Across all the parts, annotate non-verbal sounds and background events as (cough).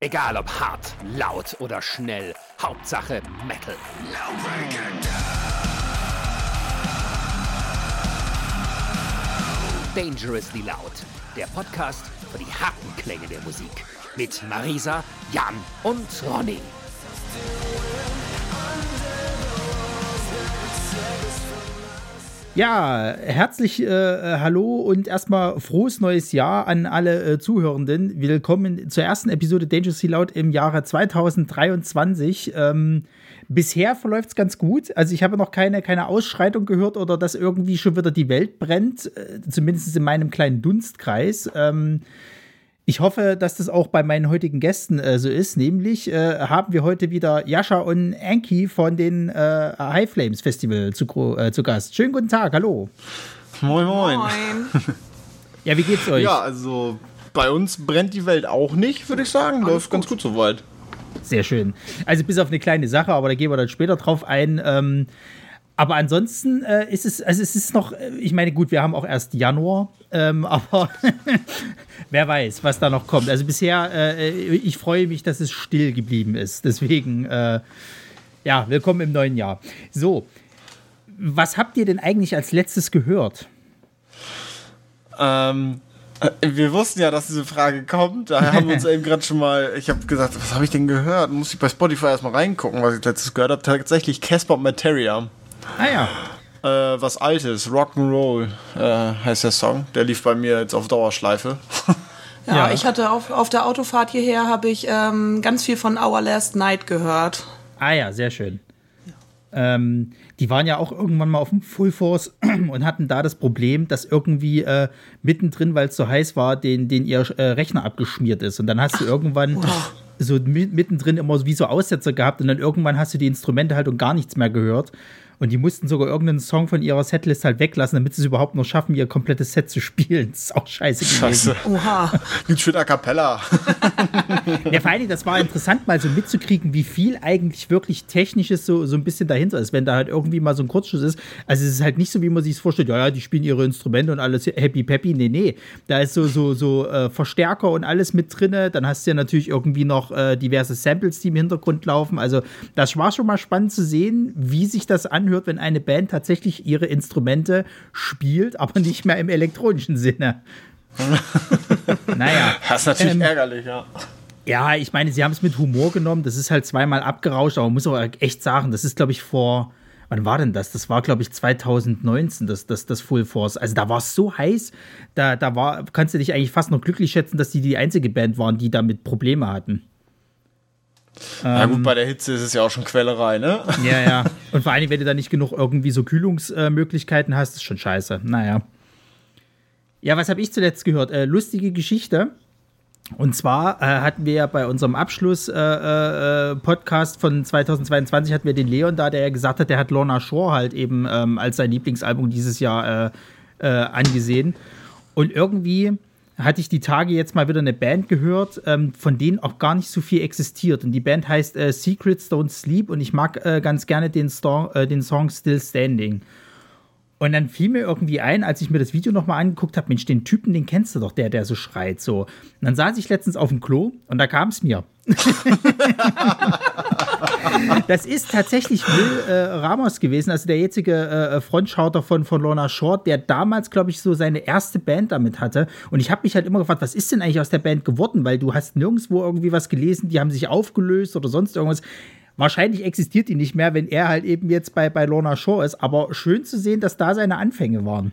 Egal ob hart, laut oder schnell, Hauptsache Metal. Dangerously Loud, der Podcast für die harten Klänge der Musik. Mit Marisa, Jan und Ronny. Ja, herzlich äh, hallo und erstmal frohes neues Jahr an alle äh, Zuhörenden. Willkommen zur ersten Episode Dangerously Loud im Jahre 2023. Ähm, bisher verläuft es ganz gut. Also ich habe noch keine, keine Ausschreitung gehört oder dass irgendwie schon wieder die Welt brennt, äh, zumindest in meinem kleinen Dunstkreis. Ähm, ich hoffe, dass das auch bei meinen heutigen Gästen äh, so ist. Nämlich äh, haben wir heute wieder Jascha und Anki von den äh, High Flames Festival zu, äh, zu Gast. Schönen guten Tag, hallo. Moin, moin. Moin. (laughs) Ja, wie geht's euch? Ja, also bei uns brennt die Welt auch nicht, würde ich sagen. Läuft ganz gut soweit. Sehr schön. Also bis auf eine kleine Sache, aber da gehen wir dann später drauf ein. Ähm, aber ansonsten äh, ist es, also es ist noch, äh, ich meine, gut, wir haben auch erst Januar, ähm, (laughs) aber wer weiß, was da noch kommt. Also bisher, äh, ich freue mich, dass es still geblieben ist. Deswegen, äh, ja, willkommen im neuen Jahr. So, was habt ihr denn eigentlich als letztes gehört? Ähm, äh, wir wussten ja, dass diese Frage kommt. Daher haben wir uns (laughs) eben gerade schon mal. Ich habe gesagt, was habe ich denn gehört? Muss ich bei Spotify erstmal reingucken, was ich letztes gehört habe. Tatsächlich Casper Materia. Ah ja. Äh, was Altes, Rock'n'Roll äh, heißt der Song. Der lief bei mir jetzt auf Dauerschleife. (laughs) Ja, Ja. ich hatte auf, auf der Autofahrt hierher habe ich ähm, ganz viel von Our Last Night gehört. Ah ja, sehr schön. Ähm, die waren ja auch irgendwann mal auf dem Full Force (clears throat) und hatten da das Problem, dass irgendwie äh, mittendrin, weil es so heiß war, den, den ihr äh, Rechner abgeschmiert ist. Und dann hast du irgendwann so mi- mittendrin immer wie so Aussetzer gehabt und dann irgendwann hast du die Instrumente halt und gar nichts mehr gehört. Und die mussten sogar irgendeinen Song von ihrer Setlist halt weglassen, damit sie es überhaupt noch schaffen, ihr komplettes Set zu spielen. Das (laughs) ist auch scheiße gewesen. Scheiße. Oha. (laughs) Lied schön a cappella. (laughs) Ja, vor allen Dingen, das war interessant, mal so mitzukriegen, wie viel eigentlich wirklich Technisches so, so ein bisschen dahinter ist, wenn da halt irgendwie mal so ein Kurzschluss ist. Also es ist halt nicht so, wie man sich es vorstellt, ja, ja, die spielen ihre Instrumente und alles happy peppy. Nee, nee. Da ist so, so, so äh, Verstärker und alles mit drinne. Dann hast du ja natürlich irgendwie noch äh, diverse Samples, die im Hintergrund laufen. Also das war schon mal spannend zu sehen, wie sich das anhört, wenn eine Band tatsächlich ihre Instrumente spielt, aber nicht mehr im elektronischen Sinne. (laughs) naja. Das ist natürlich Ähm, ärgerlich, ja. Ja, ich meine, sie haben es mit Humor genommen. Das ist halt zweimal abgerauscht, aber man muss auch echt sagen, das ist, glaube ich, vor. Wann war denn das? Das war, glaube ich, 2019, das, das, das Full Force. Also da war es so heiß, da, da war, kannst du dich eigentlich fast noch glücklich schätzen, dass die die einzige Band waren, die damit Probleme hatten. Na gut, bei der Hitze ist es ja auch schon Quellerei, ne? (laughs) Ja, ja. Und vor allem, wenn du da nicht genug irgendwie so Kühlungsmöglichkeiten hast, ist schon scheiße. Naja. Ja, was habe ich zuletzt gehört? Äh, lustige Geschichte. Und zwar äh, hatten wir ja bei unserem Abschluss-Podcast äh, Podcast von 2022 hatten wir den Leon da, der ja gesagt hat, der hat Lorna Shore halt eben ähm, als sein Lieblingsalbum dieses Jahr äh, äh, angesehen. Und irgendwie hatte ich die Tage jetzt mal wieder eine Band gehört, ähm, von denen auch gar nicht so viel existiert. Und die Band heißt äh, Secrets Don't Sleep und ich mag äh, ganz gerne den, Stor äh, den Song Still Standing. Und dann fiel mir irgendwie ein, als ich mir das Video nochmal angeguckt habe, Mensch, den Typen, den kennst du doch, der, der so schreit so. Und dann saß ich letztens auf dem Klo und da kam es mir. (laughs) das ist tatsächlich Will äh, Ramos gewesen, also der jetzige äh, Frontschauter von, von Lorna Short, der damals, glaube ich, so seine erste Band damit hatte. Und ich habe mich halt immer gefragt, was ist denn eigentlich aus der Band geworden? Weil du hast nirgendwo irgendwie was gelesen, die haben sich aufgelöst oder sonst irgendwas. Wahrscheinlich existiert die nicht mehr, wenn er halt eben jetzt bei, bei Lorna Shore ist. Aber schön zu sehen, dass da seine Anfänge waren.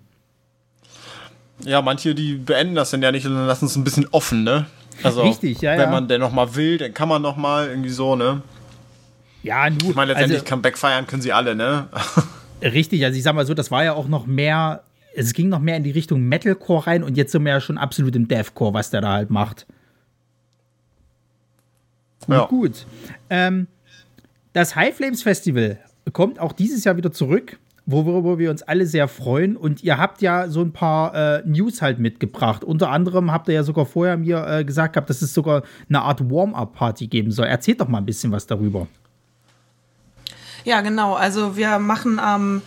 Ja, manche, die beenden das dann ja nicht und dann lassen es ein bisschen offen, ne? Also, Richtig, ja, wenn ja. man denn noch mal will, dann kann man noch mal irgendwie so, ne? Ja, nur. Ich meine, letztendlich also, Comeback feiern können sie alle, ne? (laughs) Richtig, also ich sag mal so, das war ja auch noch mehr, es ging noch mehr in die Richtung Metalcore rein und jetzt sind wir ja schon absolut im Deathcore, was der da halt macht. Gut, Ja. gut. Ähm, das High Flames Festival kommt auch dieses Jahr wieder zurück, worüber wir uns alle sehr freuen. Und ihr habt ja so ein paar äh, News halt mitgebracht. Unter anderem habt ihr ja sogar vorher mir äh, gesagt gehabt, dass es sogar eine Art Warm-up-Party geben soll. Erzählt doch mal ein bisschen was darüber. Ja, genau. Also wir machen am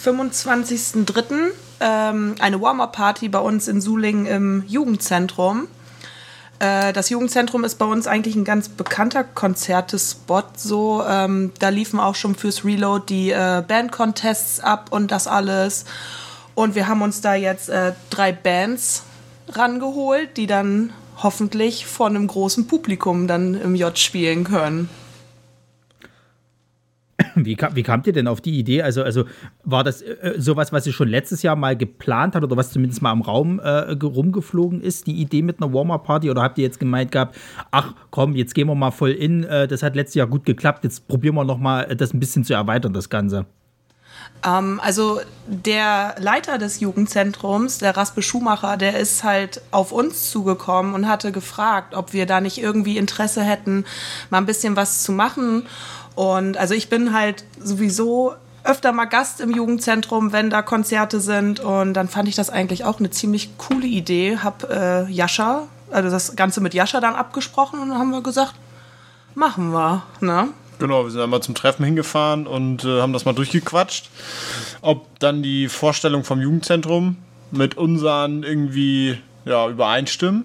25.03. Ähm, eine Warm-Up-Party bei uns in Sulingen im Jugendzentrum. Äh, das Jugendzentrum ist bei uns eigentlich ein ganz bekannter Konzertespot. So, ähm, da liefen auch schon fürs Reload die äh, Band-Contests ab und das alles. Und wir haben uns da jetzt äh, drei Bands rangeholt, die dann hoffentlich vor einem großen Publikum dann im J spielen können. (laughs) Wie, kam, wie kamt ihr denn auf die Idee? Also, also war das äh, sowas, was ihr schon letztes Jahr mal geplant hat oder was zumindest mal im Raum äh, rumgeflogen ist, die Idee mit einer Warm-Up-Party? Oder habt ihr jetzt gemeint gehabt, ach komm, jetzt gehen wir mal voll in, äh, das hat letztes Jahr gut geklappt, jetzt probieren wir nochmal äh, das ein bisschen zu erweitern, das Ganze? Ähm, also der Leiter des Jugendzentrums, der Raspe Schumacher, der ist halt auf uns zugekommen und hatte gefragt, ob wir da nicht irgendwie Interesse hätten, mal ein bisschen was zu machen. Und also ich bin halt sowieso öfter mal Gast im Jugendzentrum, wenn da Konzerte sind. Und dann fand ich das eigentlich auch eine ziemlich coole Idee. Hab äh, Jascha, also das Ganze mit Jascha dann abgesprochen und dann haben wir gesagt, machen wir. Ne? Genau, wir sind einmal zum Treffen hingefahren und äh, haben das mal durchgequatscht. Ob dann die Vorstellung vom Jugendzentrum mit unseren irgendwie ja, übereinstimmen.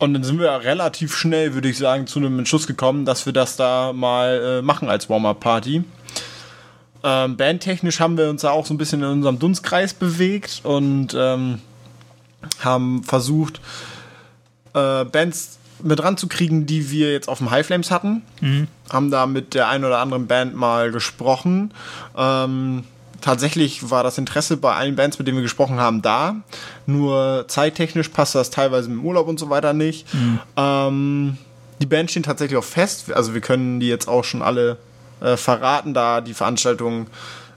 Und dann sind wir relativ schnell, würde ich sagen, zu einem Entschluss gekommen, dass wir das da mal äh, machen als Warm-Up-Party. Ähm, bandtechnisch haben wir uns da auch so ein bisschen in unserem Dunstkreis bewegt und ähm, haben versucht, äh, Bands mit ranzukriegen, die wir jetzt auf dem High Flames hatten. Mhm. Haben da mit der einen oder anderen Band mal gesprochen. Ähm, tatsächlich war das Interesse bei allen Bands, mit denen wir gesprochen haben, da. Nur zeittechnisch passt das teilweise im Urlaub und so weiter nicht. Mhm. Ähm, die Band stehen tatsächlich auch fest. Also wir können die jetzt auch schon alle äh, verraten, da die Veranstaltung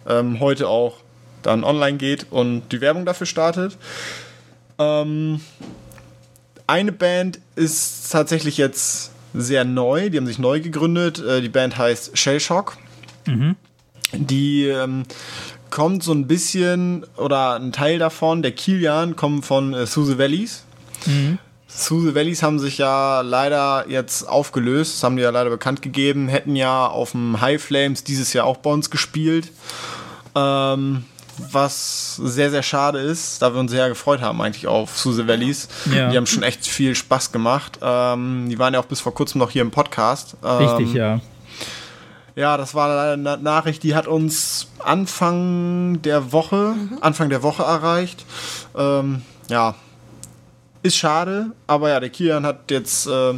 ähm, heute auch dann online geht und die Werbung dafür startet. Ähm, eine Band ist tatsächlich jetzt sehr neu. Die haben sich neu gegründet. Äh, die Band heißt Shellshock. Mhm. Die ähm, kommt so ein bisschen, oder ein Teil davon, der Kilian, kommt von äh, Suze Valleys. Mhm. Suze Valleys haben sich ja leider jetzt aufgelöst, das haben die ja leider bekannt gegeben, hätten ja auf dem High Flames dieses Jahr auch bei uns gespielt. Ähm, was sehr, sehr schade ist, da wir uns sehr gefreut haben eigentlich auf Suze Valleys. Ja. Die haben schon echt viel Spaß gemacht. Ähm, die waren ja auch bis vor kurzem noch hier im Podcast. Ähm, Richtig, ja. Ja, das war eine Nachricht, die hat uns Anfang der Woche, mhm. Anfang der Woche erreicht. Ähm, ja, ist schade, aber ja, der Kian hat jetzt äh,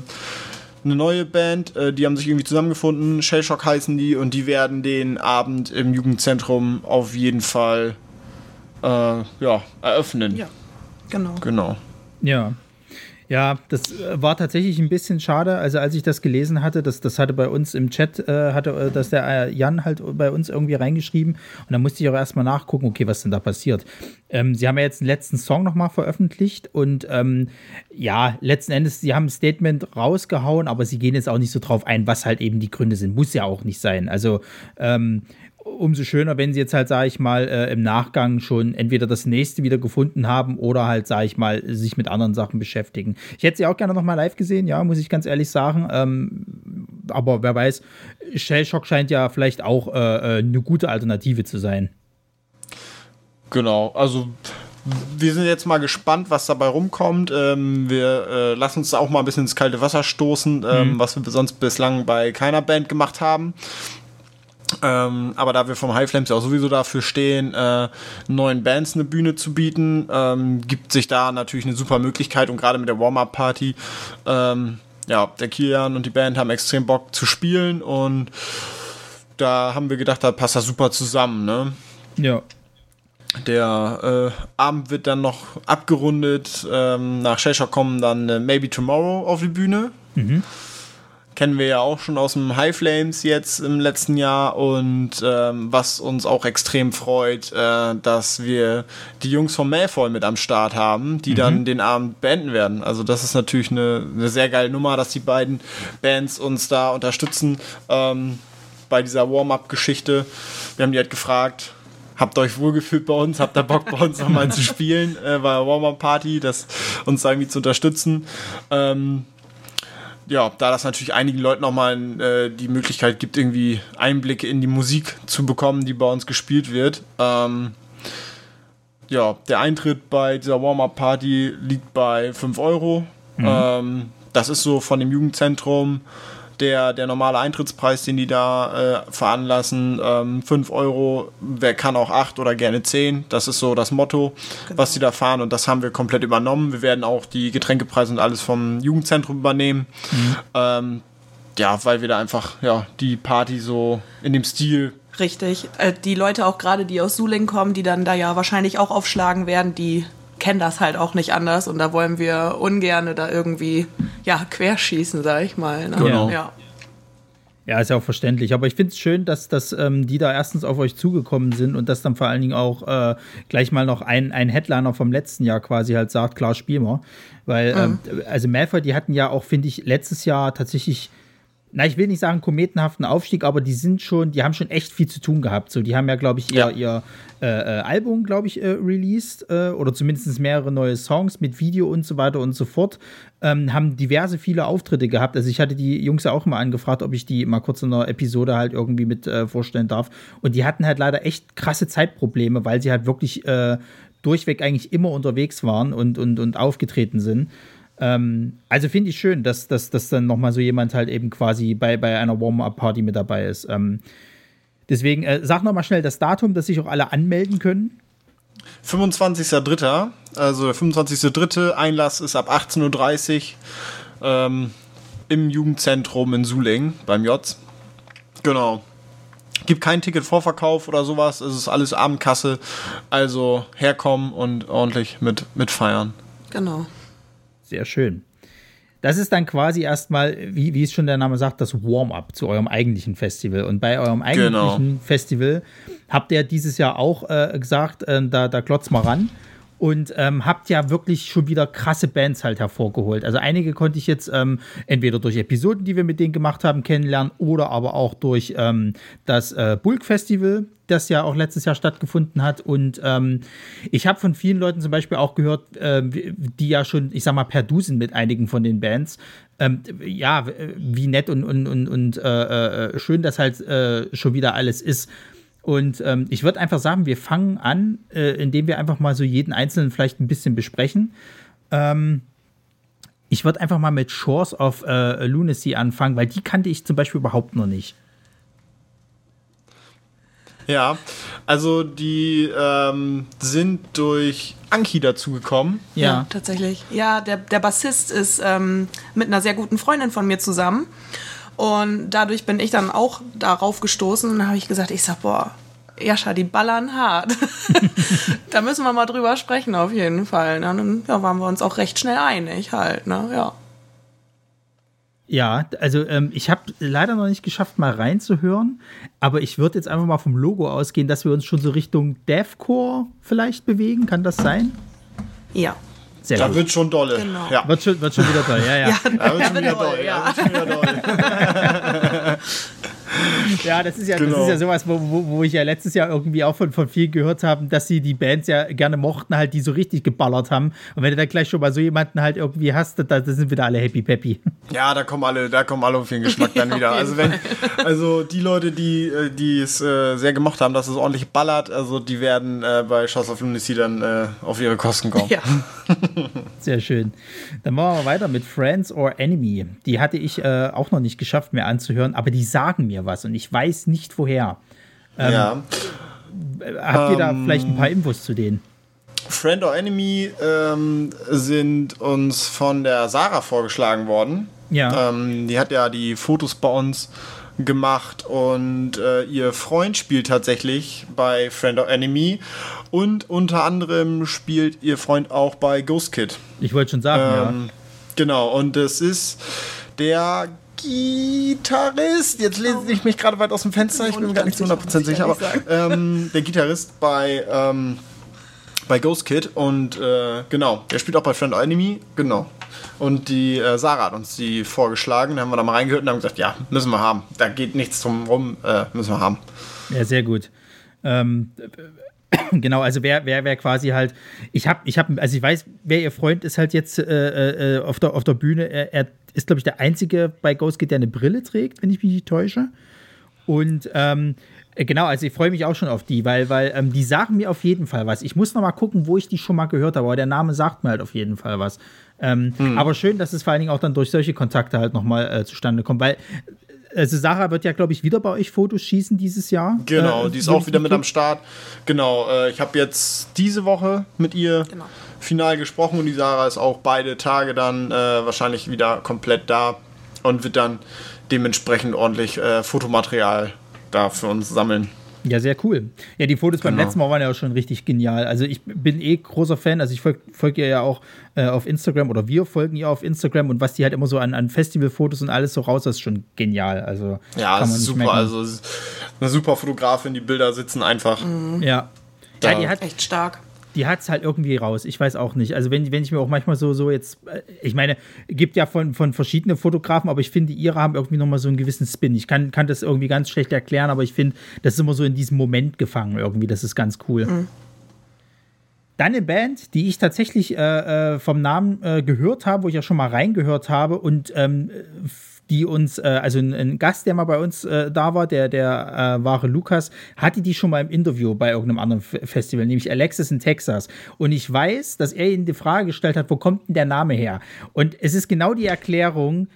eine neue Band, äh, die haben sich irgendwie zusammengefunden, Shellshock heißen die und die werden den Abend im Jugendzentrum auf jeden Fall äh, ja, eröffnen. Ja, genau. Genau. Ja, ja, das äh, war tatsächlich ein bisschen schade. Also als ich das gelesen hatte, das, das hatte bei uns im Chat, äh, hatte äh, das der äh, Jan halt bei uns irgendwie reingeschrieben. Und da musste ich auch erstmal nachgucken, okay, was denn da passiert. Ähm, sie haben ja jetzt einen letzten Song nochmal veröffentlicht und ähm, ja, letzten Endes, sie haben ein Statement rausgehauen, aber sie gehen jetzt auch nicht so drauf ein, was halt eben die Gründe sind. Muss ja auch nicht sein. Also ähm, umso schöner, wenn sie jetzt halt, sage ich mal, äh, im Nachgang schon entweder das nächste wieder gefunden haben oder halt, sage ich mal, sich mit anderen Sachen beschäftigen. Ich hätte sie auch gerne noch mal live gesehen, ja, muss ich ganz ehrlich sagen. Ähm, aber wer weiß, Shellshock scheint ja vielleicht auch äh, äh, eine gute Alternative zu sein. Genau, also wir sind jetzt mal gespannt, was dabei rumkommt. Ähm, wir äh, lassen uns auch mal ein bisschen ins kalte Wasser stoßen, ähm, mhm. was wir sonst bislang bei keiner Band gemacht haben. Ähm, aber da wir vom High Flames ja auch sowieso dafür stehen, äh, neuen Bands eine Bühne zu bieten, ähm, gibt sich da natürlich eine super Möglichkeit und gerade mit der Warm-Up-Party, ähm, ja, der Kilian und die Band haben extrem Bock zu spielen und da haben wir gedacht, da passt das super zusammen, ne? Ja. Der äh, Abend wird dann noch abgerundet. Ähm, nach Shellshock kommen dann äh, Maybe Tomorrow auf die Bühne. Mhm kennen wir ja auch schon aus dem High Flames jetzt im letzten Jahr und ähm, was uns auch extrem freut, äh, dass wir die Jungs von Malfoy mit am Start haben, die mhm. dann den Abend beenden werden. Also das ist natürlich eine, eine, sehr geile Nummer, dass die beiden Bands uns da unterstützen ähm, bei dieser Warm-up-Geschichte. Wir haben die halt gefragt, habt euch wohlgefühlt bei uns, habt ihr Bock bei uns nochmal zu spielen äh, bei der Warm-Up-Party, das uns irgendwie zu unterstützen. Ähm, ja, da das natürlich einigen Leuten nochmal äh, die Möglichkeit gibt, irgendwie Einblicke in die Musik zu bekommen, die bei uns gespielt wird. Ähm, ja, der Eintritt bei dieser Warm-Up-Party liegt bei 5 Euro. Mhm. Ähm, das ist so von dem Jugendzentrum der, der normale Eintrittspreis, den die da äh, veranlassen. Ähm, 5 Euro, wer kann auch 8 oder gerne 10. Das ist so das Motto, genau. was die da fahren und das haben wir komplett übernommen. Wir werden auch die Getränkepreise und alles vom Jugendzentrum übernehmen. Mhm. Ähm, ja, weil wir da einfach ja, die Party so in dem Stil Richtig. Äh, die Leute auch gerade, die aus Suling kommen, die dann da ja wahrscheinlich auch aufschlagen werden, die kennen das halt auch nicht anders und da wollen wir ungerne da irgendwie ja querschießen, sag ich mal. Ne? Genau. Ja. Ja, ist ja auch verständlich. Aber ich finde es schön, dass, dass ähm, die da erstens auf euch zugekommen sind und dass dann vor allen Dingen auch äh, gleich mal noch ein, ein Headliner vom letzten Jahr quasi halt sagt, klar, spielen wir. Weil, mhm. ähm, also Malfoy, die hatten ja auch, finde ich, letztes Jahr tatsächlich na, ich will nicht sagen kometenhaften Aufstieg, aber die sind schon, die haben schon echt viel zu tun gehabt. So, die haben ja, glaube ich, ihr, ja. ihr äh, äh, Album, glaube ich, äh, released äh, oder zumindest mehrere neue Songs mit Video und so weiter und so fort. Ähm, haben diverse viele Auftritte gehabt. Also ich hatte die Jungs ja auch mal angefragt, ob ich die mal kurz in einer Episode halt irgendwie mit äh, vorstellen darf. Und die hatten halt leider echt krasse Zeitprobleme, weil sie halt wirklich durchweg eigentlich immer unterwegs waren und, und, und aufgetreten sind. Ähm, also finde ich schön, dass, dass, dass dann nochmal so jemand halt eben quasi bei, bei einer Warm-Up-Party mit dabei ist. Ähm, deswegen äh, sag nochmal schnell das Datum, dass sich auch alle anmelden können. 25.03. Also der 25.03. Einlass ist ab 18.30 Uhr ähm, im Jugendzentrum in Suling beim Jotz. Genau. Gibt kein Ticket-Vorverkauf oder sowas. Es ist alles Abendkasse. Also herkommen und ordentlich mit, mit feiern. Genau. Sehr schön. Das ist dann quasi erstmal, wie, wie es schon der Name sagt, das Warm-up zu eurem eigentlichen Festival. Und bei eurem eigentlichen genau. Festival habt ihr dieses Jahr auch äh, gesagt, äh, da, da klotzt mal ran und ähm, habt ja wirklich schon wieder krasse Bands halt hervorgeholt. Also einige konnte ich jetzt ähm, entweder durch Episoden, die wir mit denen gemacht haben, kennenlernen oder aber auch durch ähm, das äh, Bulk Festival, das ja auch letztes Jahr stattgefunden hat. Und ähm, ich habe von vielen Leuten zum Beispiel auch gehört, äh, die ja schon, ich sag mal, per Dusen mit einigen von den Bands. Ähm, ja, wie nett und, und, und, und äh, äh, schön das halt äh, schon wieder alles ist. Und ähm, ich würde einfach sagen, wir fangen an, äh, indem wir einfach mal so jeden Einzelnen vielleicht ein bisschen besprechen. Ähm, ich würde einfach mal mit Shores of äh, Lunacy anfangen, weil die kannte ich zum Beispiel überhaupt noch nicht. Ja, also die ähm, sind durch Anki dazugekommen. Ja. ja, tatsächlich. Ja, der, der Bassist ist ähm, mit einer sehr guten Freundin von mir zusammen. Und dadurch bin ich dann auch darauf gestoßen und habe ich gesagt, ich sag, boah, Jascha, die ballern hart. (laughs) (laughs) da müssen wir mal drüber sprechen, auf jeden Fall. Ne? Dann ja, waren wir uns auch recht schnell einig halt, ne? Ja. Ja, also ähm, ich habe leider noch nicht geschafft, mal reinzuhören, aber ich würde jetzt einfach mal vom Logo ausgehen, dass wir uns schon so Richtung Deathcore vielleicht bewegen. Kann das sein? Ja. Sehr da gut. wird schon dolle. Genau. Ja. Wird, schon, wird schon wieder doll, ja, ja. ja, da wird schon wieder doll, ja. Wird schon wieder doll. (laughs) (laughs) ja, das ist ja, genau. das ist ja sowas, wo, wo, wo, ich ja letztes Jahr irgendwie auch von, von vielen gehört habe, dass sie die Bands ja gerne mochten, halt, die so richtig geballert haben. Und wenn du dann gleich schon mal so jemanden halt irgendwie hast, da, da sind wieder alle happy peppy. (laughs) Ja, da kommen alle, da kommen alle auf den Geschmack dann wieder. Also wenn, also die Leute, die, äh, die es äh, sehr gemocht haben, dass es ordentlich ballert, also die werden äh, bei Shots of Lunacy dann äh, auf ihre Kosten kommen. Ja. (laughs) Sehr schön. Dann machen wir weiter mit Friends or Enemy. Die hatte ich äh, auch noch nicht geschafft, mir anzuhören, aber die sagen mir was und ich weiß nicht woher. Ähm, ja. Habt ihr da ähm, vielleicht ein paar Infos zu denen? Friend or Enemy ähm, sind uns von der Sarah vorgeschlagen worden. Ja. Ähm, die hat ja die Fotos bei uns gemacht und äh, ihr Freund spielt tatsächlich bei Friend or Enemy und unter anderem spielt ihr Freund auch bei Ghost Kid. Ich wollte schon sagen, ähm, ja. Genau, und es ist der Gitarrist, jetzt lese ich mich gerade weit aus dem Fenster, ich bin mir gar nicht zu 100% sicher, aber ähm, der Gitarrist bei, ähm, bei Ghost Kid und äh, genau, der spielt auch bei Friend or Enemy, genau. Und die äh, Sarah hat uns die vorgeschlagen, da haben wir da mal reingehört und haben gesagt, ja, müssen wir haben. Da geht nichts drum rum, äh, müssen wir haben. Ja, sehr gut. Ähm, (clears throat) genau, also wer, wer, wer quasi halt, ich habe, ich habe, also ich weiß, wer ihr Freund ist halt jetzt äh, äh, auf, der, auf der Bühne, er, er ist, glaube ich, der Einzige bei Ghost Kid, der eine Brille trägt, wenn ich mich nicht täusche. Und ähm, Genau, also ich freue mich auch schon auf die, weil, weil ähm, die sagen mir auf jeden Fall was. Ich muss noch mal gucken, wo ich die schon mal gehört habe, aber der Name sagt mir halt auf jeden Fall was. Ähm, Hm. Aber schön, dass es vor allen Dingen auch dann durch solche Kontakte halt nochmal äh, zustande kommt, weil also Sarah wird ja, glaube ich, wieder bei euch Fotos schießen dieses Jahr. Genau, Äh, die ist auch wieder mit am Start. Genau, äh, ich habe jetzt diese Woche mit ihr Genau. Final gesprochen und die Sarah ist auch beide Tage dann äh, wahrscheinlich wieder komplett da und wird dann dementsprechend ordentlich äh, Fotomaterial da für uns sammeln. Ja, sehr cool. Ja, die Fotos beim Genau. letzten Mal waren ja auch schon richtig genial. Also ich bin eh großer Fan, also ich folge folg ihr ja auch äh, auf Instagram oder wir folgen ihr auf Instagram und was die halt immer so an, an Festivalfotos und alles so raus, das ist schon genial. Also Ja, kann das man ist nicht super. meckern. Also eine super Fotografin, die Bilder sitzen einfach. ja. Da- Ja, die hat Echt stark. Die hat es halt irgendwie raus. Ich weiß auch nicht. Also wenn, wenn ich mir auch manchmal so, so jetzt, äh, ich meine, gibt ja von, von verschiedenen Fotografen, aber ich finde, ihre haben irgendwie nochmal so einen gewissen Spin. Ich kann, kann das irgendwie ganz schlecht erklären, aber ich finde, das ist immer so in diesem Moment gefangen irgendwie. Das ist ganz cool. Dann eine Band, die ich tatsächlich äh, äh, vom Namen äh, gehört habe, wo ich ja schon mal reingehört habe und ähm, die uns, äh, also ein, ein Gast, der mal bei uns äh, da war, der, der äh, wahre Lukas, hatte die schon mal im Interview bei irgendeinem anderen F Festival, nämlich Alexis in Texas. Und ich weiß, dass er ihn die Frage gestellt hat, wo kommt denn der Name her? Und es ist genau die Erklärung,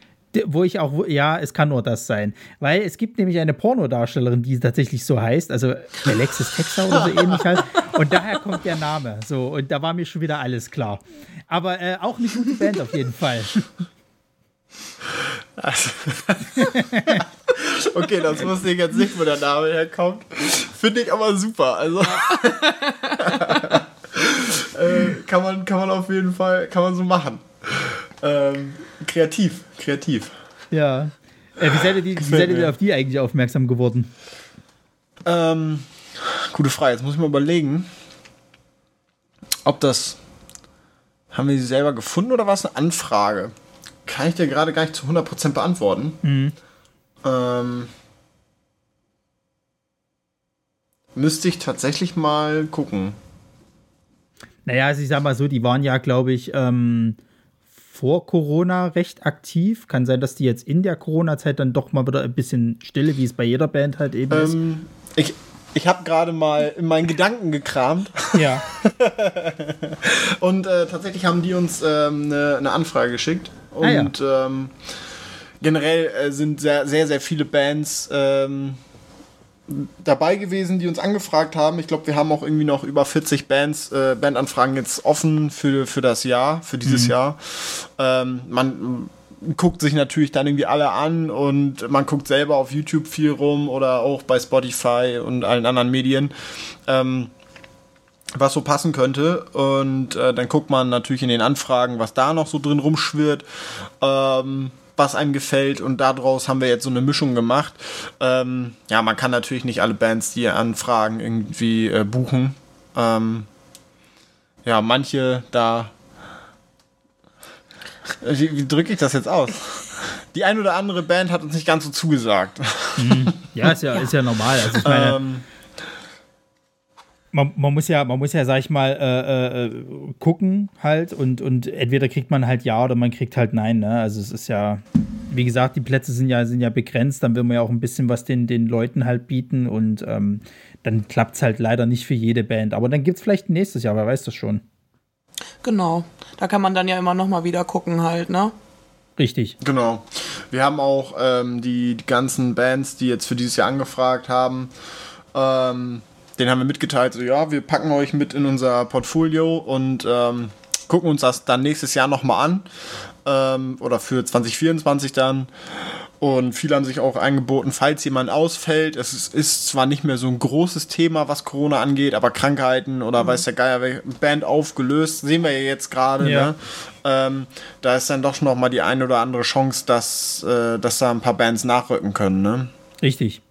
wo ich auch, ja, es kann nur das sein. Weil es gibt nämlich eine Pornodarstellerin, die tatsächlich so heißt, also Alexis Texas oder so ähnlich halt. Und daher kommt der Name. So, und da war mir schon wieder alles klar. Aber äh, auch eine gute Band auf jeden Fall. (laughs) Okay, das wusste ich jetzt nicht, wo der Name herkommt. Finde ich aber super. Also (laughs) äh, kann, man, kann man auf jeden Fall, kann man so machen. Ähm, kreativ, kreativ. Ja. Äh, wie seid ihr, die, wie seid ihr auf die eigentlich aufmerksam geworden? Ähm, gute Frage. Jetzt muss ich mal überlegen, ob das. Haben wir sie selber gefunden oder war es eine Anfrage? Kann ich dir gerade gar nicht zu 100% beantworten. Ähm, müsste ich tatsächlich mal gucken. Naja, also ich sag mal so, die waren ja, glaube ich, ähm, vor Corona recht aktiv. Kann sein, dass die jetzt in der Corona-Zeit dann doch mal wieder ein bisschen stille, wie es bei jeder Band halt eben ist. Ähm, ich ich habe gerade mal in meinen Gedanken gekramt Ja. (laughs) und äh, tatsächlich haben die uns ähm, eine, eine Anfrage geschickt. Ah, ja. Und ähm, generell äh, sind sehr, sehr, sehr viele Bands ähm, dabei gewesen, die uns angefragt haben. Ich glaube, wir haben auch irgendwie noch über 40 Bands, äh, Bandanfragen jetzt offen für, für das Jahr, für dieses Jahr. Ähm, man guckt sich natürlich dann irgendwie alle an und man guckt selber auf YouTube viel rum oder auch bei Spotify und allen anderen Medien. Ähm, was so passen könnte. Und äh, dann guckt man natürlich in den Anfragen, was da noch so drin rumschwirrt, ähm, was einem gefällt. Und daraus haben wir jetzt so eine Mischung gemacht. Ähm, ja, man kann natürlich nicht alle Bands, die anfragen, irgendwie äh, buchen. Ähm, ja, manche da. Wie, wie drücke ich das jetzt aus? Die ein oder andere Band hat uns nicht ganz so zugesagt. Ja, ist ja, ist ja normal. Also ich meine, Ähm, man, man muss ja, man muss ja, sag ich mal, äh, äh, gucken halt und, und entweder kriegt man halt ja oder man kriegt halt nein. Ne? Also es ist ja, wie gesagt, die Plätze sind ja, sind ja begrenzt, dann will man ja auch ein bisschen was den, den Leuten halt bieten und ähm, dann klappt es halt leider nicht für jede Band. Aber dann gibt es vielleicht nächstes Jahr, wer weiß das schon. Genau. Da kann man dann ja immer noch mal wieder gucken halt, ne? Richtig. Genau. Wir haben auch ähm, die, die ganzen Bands, die jetzt für dieses Jahr angefragt haben, ähm, denen haben wir mitgeteilt, so ja, wir packen euch mit in unser Portfolio und ähm, gucken uns das dann nächstes Jahr nochmal an. Ähm, oder für 2024 dann. Und viele haben sich auch angeboten, falls jemand ausfällt. Es ist, ist zwar nicht mehr so ein großes Thema, was Corona angeht, aber Krankheiten oder weiß der Geier, welche Band aufgelöst, sehen wir ja jetzt gerade. Ja. Ne? Ähm, da ist dann doch schon noch mal die eine oder andere Chance, dass, äh, dass da ein paar Bands nachrücken können. Ne? Richtig.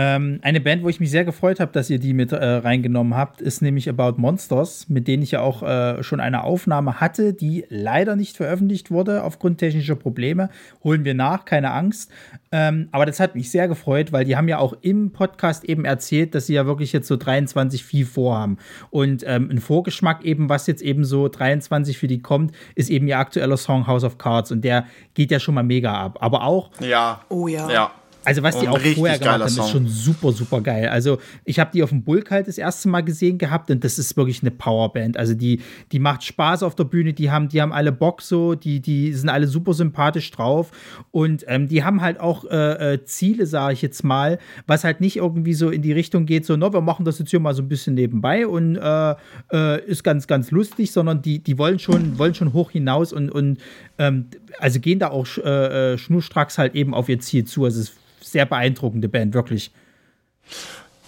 Ähm, eine Band, wo ich mich sehr gefreut habe, dass ihr die mit äh, reingenommen habt, ist nämlich About Monsters, mit denen ich ja auch äh, schon eine Aufnahme hatte, die leider nicht veröffentlicht wurde aufgrund technischer Probleme. Holen wir nach, keine Angst. Ähm, aber das hat mich sehr gefreut, weil die haben ja auch im Podcast eben erzählt, dass sie ja wirklich jetzt so 23 viel vorhaben. Und ähm, ein Vorgeschmack eben, was jetzt eben so 23 für die kommt, ist eben ihr aktueller Song House of Cards und der geht ja schon mal mega ab. Aber auch Ja. Oh ja. Ja. Also was die auch vorher gemacht haben, ist Song. schon super, super geil. Also ich habe die auf dem Bulk halt das erste Mal gesehen gehabt und das ist wirklich eine Powerband. Also die, die macht Spaß auf der Bühne, die haben, die haben alle Bock so, die, die sind alle super sympathisch drauf und ähm, die haben halt auch äh, äh, Ziele, sage ich jetzt mal, was halt nicht irgendwie so in die Richtung geht, so, no, wir machen das jetzt hier mal so ein bisschen nebenbei und äh, äh, ist ganz, ganz lustig, sondern die, die wollen schon, wollen schon hoch hinaus und, und ähm, also gehen da auch äh, äh, schnurstracks halt eben auf ihr Ziel zu. Also es ist sehr beeindruckende Band, wirklich.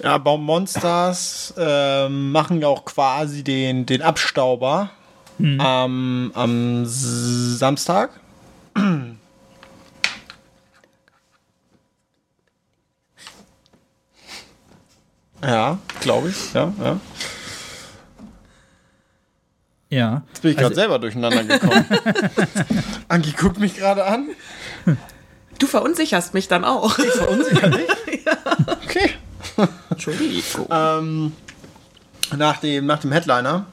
Ja, Baum Monsters ähm, machen ja auch quasi den, den Abstauber am, am S- Samstag. Ja, glaube ich. Ja, ja. Ja. Jetzt bin ich gerade Also- selber durcheinander gekommen. (laughs) Anki guckt mich gerade an. Du verunsicherst mich dann auch. Verunsichert (laughs) dich? Okay. Entschuldigung. (laughs) ähm, nach, dem, nach dem Headliner.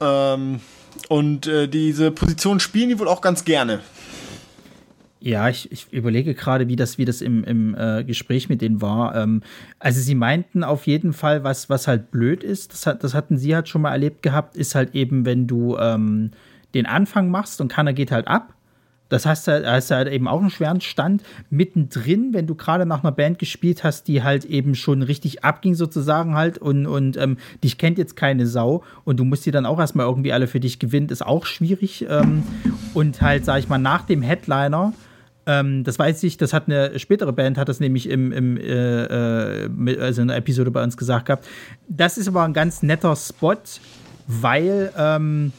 Ähm, und äh, diese Position spielen die wohl auch ganz gerne. Ja, ich, ich überlege gerade, wie das, wie das im, im äh, Gespräch mit denen war. Ähm, also sie meinten auf jeden Fall, was, was halt blöd ist, das, hat, das hatten sie halt schon mal erlebt gehabt, ist halt eben, wenn du ähm, den Anfang machst und keiner geht halt ab. Das heißt, da hast du halt eben auch einen schweren Stand. Mittendrin, wenn du gerade nach einer Band gespielt hast, die halt eben schon richtig abging, sozusagen halt, und, und ähm, dich kennt jetzt keine Sau und du musst die dann auch erstmal irgendwie alle für dich gewinnen, ist auch schwierig. Ähm, und halt, sag ich mal, nach dem Headliner, ähm, das weiß ich, das hat eine spätere Band, hat das nämlich im, im äh, äh, also in einer Episode bei uns gesagt gehabt. Das ist aber ein ganz netter Spot, weil ähm,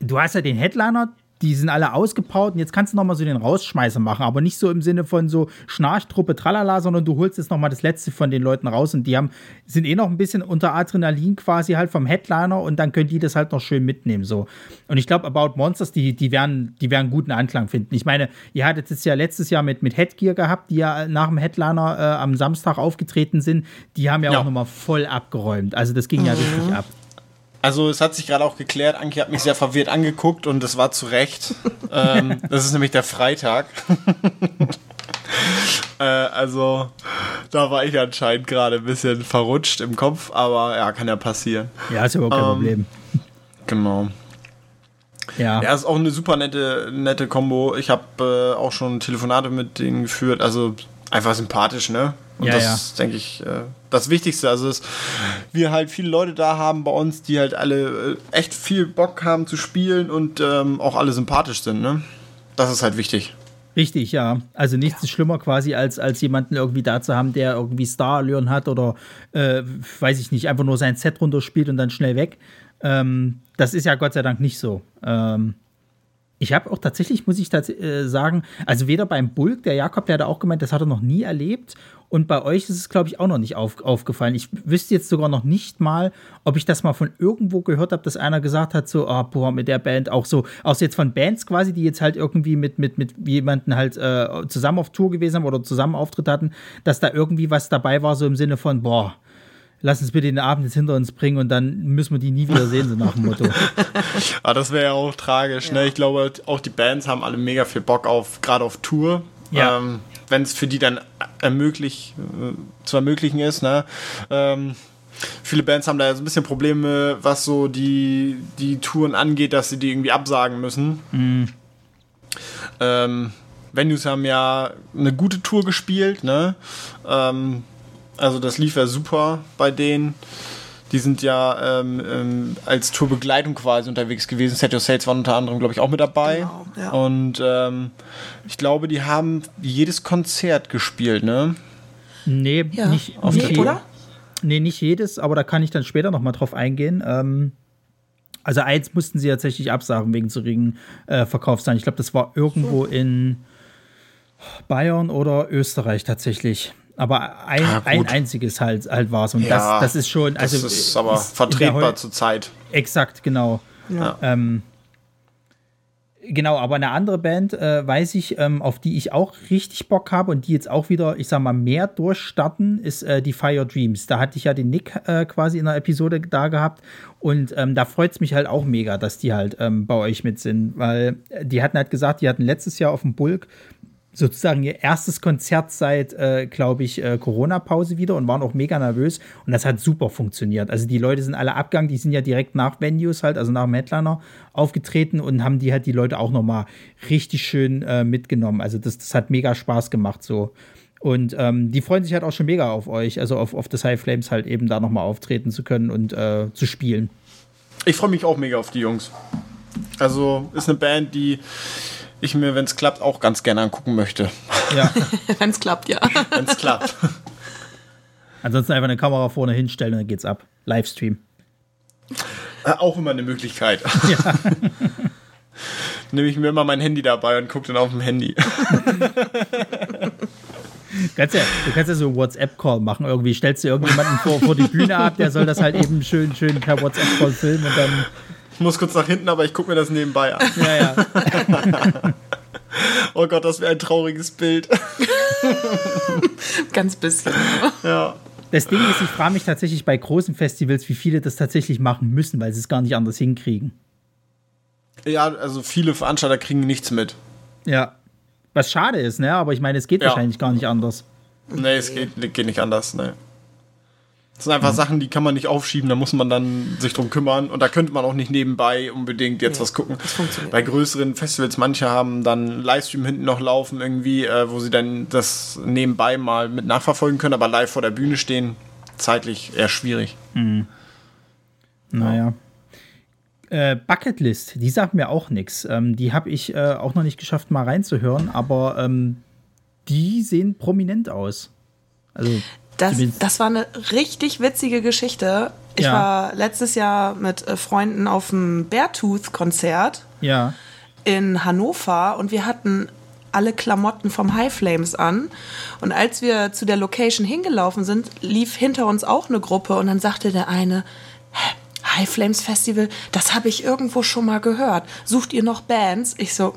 du hast ja den Headliner, die sind alle ausgepaut und jetzt kannst du noch mal so den Rausschmeißer machen, aber nicht so im Sinne von so Schnarchtruppe, tralala, sondern du holst jetzt noch mal das Letzte von den Leuten raus und die haben, sind eh noch ein bisschen unter Adrenalin quasi halt vom Headliner und dann können die das halt noch schön mitnehmen so. Und ich glaube, About Monsters, die, die werden, die werden guten Anklang finden. Ich meine, ihr hattet es ja letztes Jahr mit, mit Headgear gehabt, die ja nach dem Headliner äh, am Samstag aufgetreten sind. Die haben ja, Ja. auch noch mal voll abgeräumt. Also das ging ja richtig ab. Also es hat sich gerade auch geklärt, Anki hat mich sehr verwirrt angeguckt und das war zu Recht. ähm, das ist nämlich der Freitag. (laughs) äh, also da war ich anscheinend gerade ein bisschen verrutscht im Kopf, aber ja, kann ja passieren. Ja, ist überhaupt kein Ähm, Problem. Genau. Ja. Ja, ist auch eine super nette, nette Kombo. Ich habe äh, auch schon Telefonate mit denen geführt, also einfach sympathisch, ne? Und Ja, das ja. denke ich, äh, das Wichtigste. Also, dass wir halt viele Leute da haben bei uns, die halt alle äh, echt viel Bock haben zu spielen und ähm, auch alle sympathisch sind, ne? Das ist halt wichtig. Richtig, ja. Also nichts ist schlimmer quasi, als, als jemanden irgendwie da zu haben, der irgendwie Star-Allüren hat oder, äh, weiß ich nicht, einfach nur sein Set runterspielt und dann schnell weg. Ähm, das ist ja Gott sei Dank nicht so. Ähm, ich habe auch tatsächlich, muss ich tats äh, sagen, also weder beim Bulk, der Jakob, der hat auch gemeint, das hat er noch nie erlebt. Und bei euch ist es, glaube ich, auch noch nicht auf, aufgefallen. Ich wüsste jetzt sogar noch nicht mal, ob ich das mal von irgendwo gehört habe, dass einer gesagt hat, so, ah, boah, mit der Band auch so, aus jetzt von Bands quasi, die jetzt halt irgendwie mit, mit, mit jemanden halt äh, zusammen auf Tour gewesen haben oder zusammen Auftritt hatten, dass da irgendwie was dabei war, so im Sinne von, boah, lass uns bitte den Abend jetzt hinter uns bringen und dann müssen wir die nie wieder sehen, so nach dem Motto. Aber (laughs) das wäre ja auch tragisch, ne? Ich glaube, auch die Bands haben alle mega viel Bock auf, gerade auf Tour. Ja. Ähm, Wenn es für die dann ermöglich, äh, zu ermöglichen ist, ne? Ähm, viele Bands haben da ja so ein bisschen Probleme, was so die, die Touren angeht, dass sie die irgendwie absagen müssen. Ähm, Venues haben ja eine gute Tour gespielt, ne? Ähm, also das lief ja super bei denen. Die sind ja ähm, ähm, als Tourbegleitung quasi unterwegs gewesen. Set Your Sales waren unter anderem, glaube ich, auch mit dabei. Genau, ja. Und ähm, ich glaube, die haben jedes Konzert gespielt, ne? Nee, Ja, nicht, auf der- oder? Nee, nicht jedes, aber da kann ich dann später noch mal drauf eingehen. Ähm, also eins mussten sie tatsächlich absagen wegen zu geringen äh, Verkaufszahlen. Ich glaube, das war irgendwo in Bayern oder Österreich tatsächlich. Aber ein, Ah, ein einziges halt, halt war es. Und Ja, das, das ist schon. Also, das ist aber der vertretbar zur Zeit. Exakt, genau. Ja. Ähm, genau, aber eine andere Band äh, weiß ich, ähm, auf die ich auch richtig Bock habe und die jetzt auch wieder, ich sag mal, mehr durchstarten, ist äh, die Fire Dreams. Da hatte ich ja den Nick äh, quasi in einer Episode da gehabt und ähm, da freut es mich halt auch mega, dass die halt ähm, bei euch mit sind, weil äh, die hatten halt gesagt, die hatten letztes Jahr auf dem Bulk sozusagen ihr erstes Konzert seit, äh, glaube ich, äh, Corona-Pause wieder und waren auch mega nervös und das hat super funktioniert. Also die Leute sind alle abgegangen, die sind ja direkt nach Venues halt, also nach dem Headliner aufgetreten und haben die halt die Leute auch nochmal richtig schön äh, mitgenommen. Also das, das hat mega Spaß gemacht so. Und ähm, die freuen sich halt auch schon mega auf euch, also auf, auf das High Flames halt eben da nochmal auftreten zu können und äh, zu spielen. Ich freue mich auch mega auf die Jungs. Also ist eine Band, die ich mir, wenn es klappt, auch ganz gerne angucken möchte. Ja. (laughs) Wenn es klappt, ja. wenn es klappt. Ansonsten einfach eine Kamera vorne hinstellen und dann geht's ab. Livestream. Äh, auch immer eine Möglichkeit. Ja. (laughs) Nehme ich mir immer mein Handy dabei und gucke dann auf dem Handy. (laughs) Kannst ja, du kannst ja so einen WhatsApp-Call machen. Irgendwie stellst du irgendjemanden vor, vor die Bühne ab, der soll das halt eben schön, schön per WhatsApp-Call filmen und dann. Ich muss kurz nach hinten, aber ich gucke mir das nebenbei an. (laughs) Ja, ja. (laughs) oh Gott, das wäre ein trauriges Bild. (laughs) Ganz bisschen. Ja. Das Ding ist, ich frage mich tatsächlich bei großen Festivals, wie viele das tatsächlich machen müssen, weil sie es gar nicht anders hinkriegen. Ja, also viele Veranstalter kriegen nichts mit. Ja. Was schade ist, ne? Aber ich meine, es geht Ja. wahrscheinlich gar nicht anders. Nee, es geht, geht nicht anders, ne. Das sind einfach Sachen, die kann man nicht aufschieben, da muss man dann sich drum kümmern und da könnte man auch nicht nebenbei unbedingt jetzt was gucken. Bei größeren Festivals, manche haben dann Livestream hinten noch laufen irgendwie, äh, wo sie dann das nebenbei mal mit nachverfolgen können, aber live vor der Bühne stehen, zeitlich eher schwierig. Naja. Äh, Bucketlist, die sagt mir auch nichts. Ähm, die habe ich äh, auch noch nicht geschafft, mal reinzuhören, aber ähm, die sehen prominent aus. Also, Das, das war eine richtig witzige Geschichte. Ich Ja. war letztes Jahr mit äh, Freunden auf dem Beartooth-Konzert ja. in Hannover und wir hatten alle Klamotten vom High Flames an. Und als wir zu der Location hingelaufen sind, lief hinter uns auch eine Gruppe und dann sagte der eine, "Hä, High Flames Festival, das habe ich irgendwo schon mal gehört. Sucht ihr noch Bands? Ich so,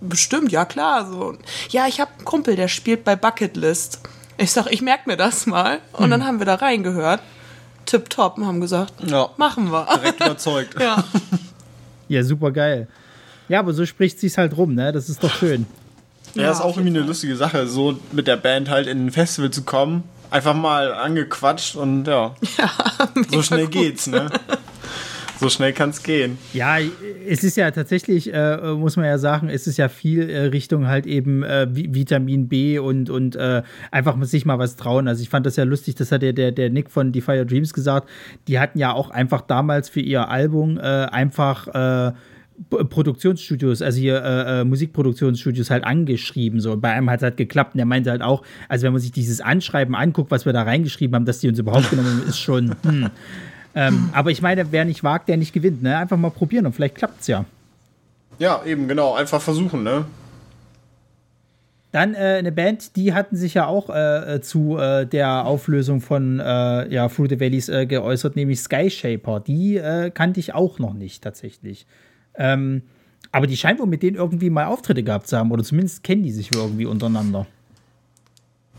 bestimmt, ja klar. So. Ja, ich habe einen Kumpel, der spielt bei Bucketlist. Ich sag, ich merke mir das mal. Und dann haben wir da reingehört. Tipptopp und haben gesagt, Ja. machen wir. Direkt überzeugt. (laughs) ja. Ja, super geil. Ja, aber so spricht sich's halt rum, ne? Das ist doch schön. Ja, ist auf auch irgendwie eine lustige Sache, so mit der Band halt in ein Festival zu kommen. Einfach mal angequatscht und ja, (laughs) so schnell geht's, ne? (laughs) So schnell kann's gehen. Ja, es ist ja tatsächlich, äh, muss man ja sagen, es ist ja viel äh, Richtung halt eben äh, Vi- Vitamin B und, und äh, einfach sich mal was trauen. Also ich fand das ja lustig, das hat ja der, der Nick von Defire Dreams gesagt. Die hatten ja auch einfach damals für ihr Album äh, einfach äh, Produktionsstudios, also hier äh, Musikproduktionsstudios halt angeschrieben. So. Bei einem hat es halt geklappt und der meinte halt auch, also wenn man sich dieses Anschreiben anguckt, was wir da reingeschrieben haben, dass die uns überhaupt genommen haben, ist schon. Hm. Ähm, aber ich meine, wer nicht wagt, der nicht gewinnt. Ne? Einfach mal probieren und vielleicht klappt's ja. Ja, eben, genau. Einfach versuchen, ne? Dann äh, eine Band, die hatten sich ja auch äh, äh, zu äh, der Auflösung von äh, ja, Through the Valleys äh, geäußert, nämlich Sky Shaper. Die äh, kannte ich auch noch nicht tatsächlich. Ähm, aber die scheinen wohl mit denen irgendwie mal Auftritte gehabt zu haben, oder zumindest kennen die sich irgendwie untereinander.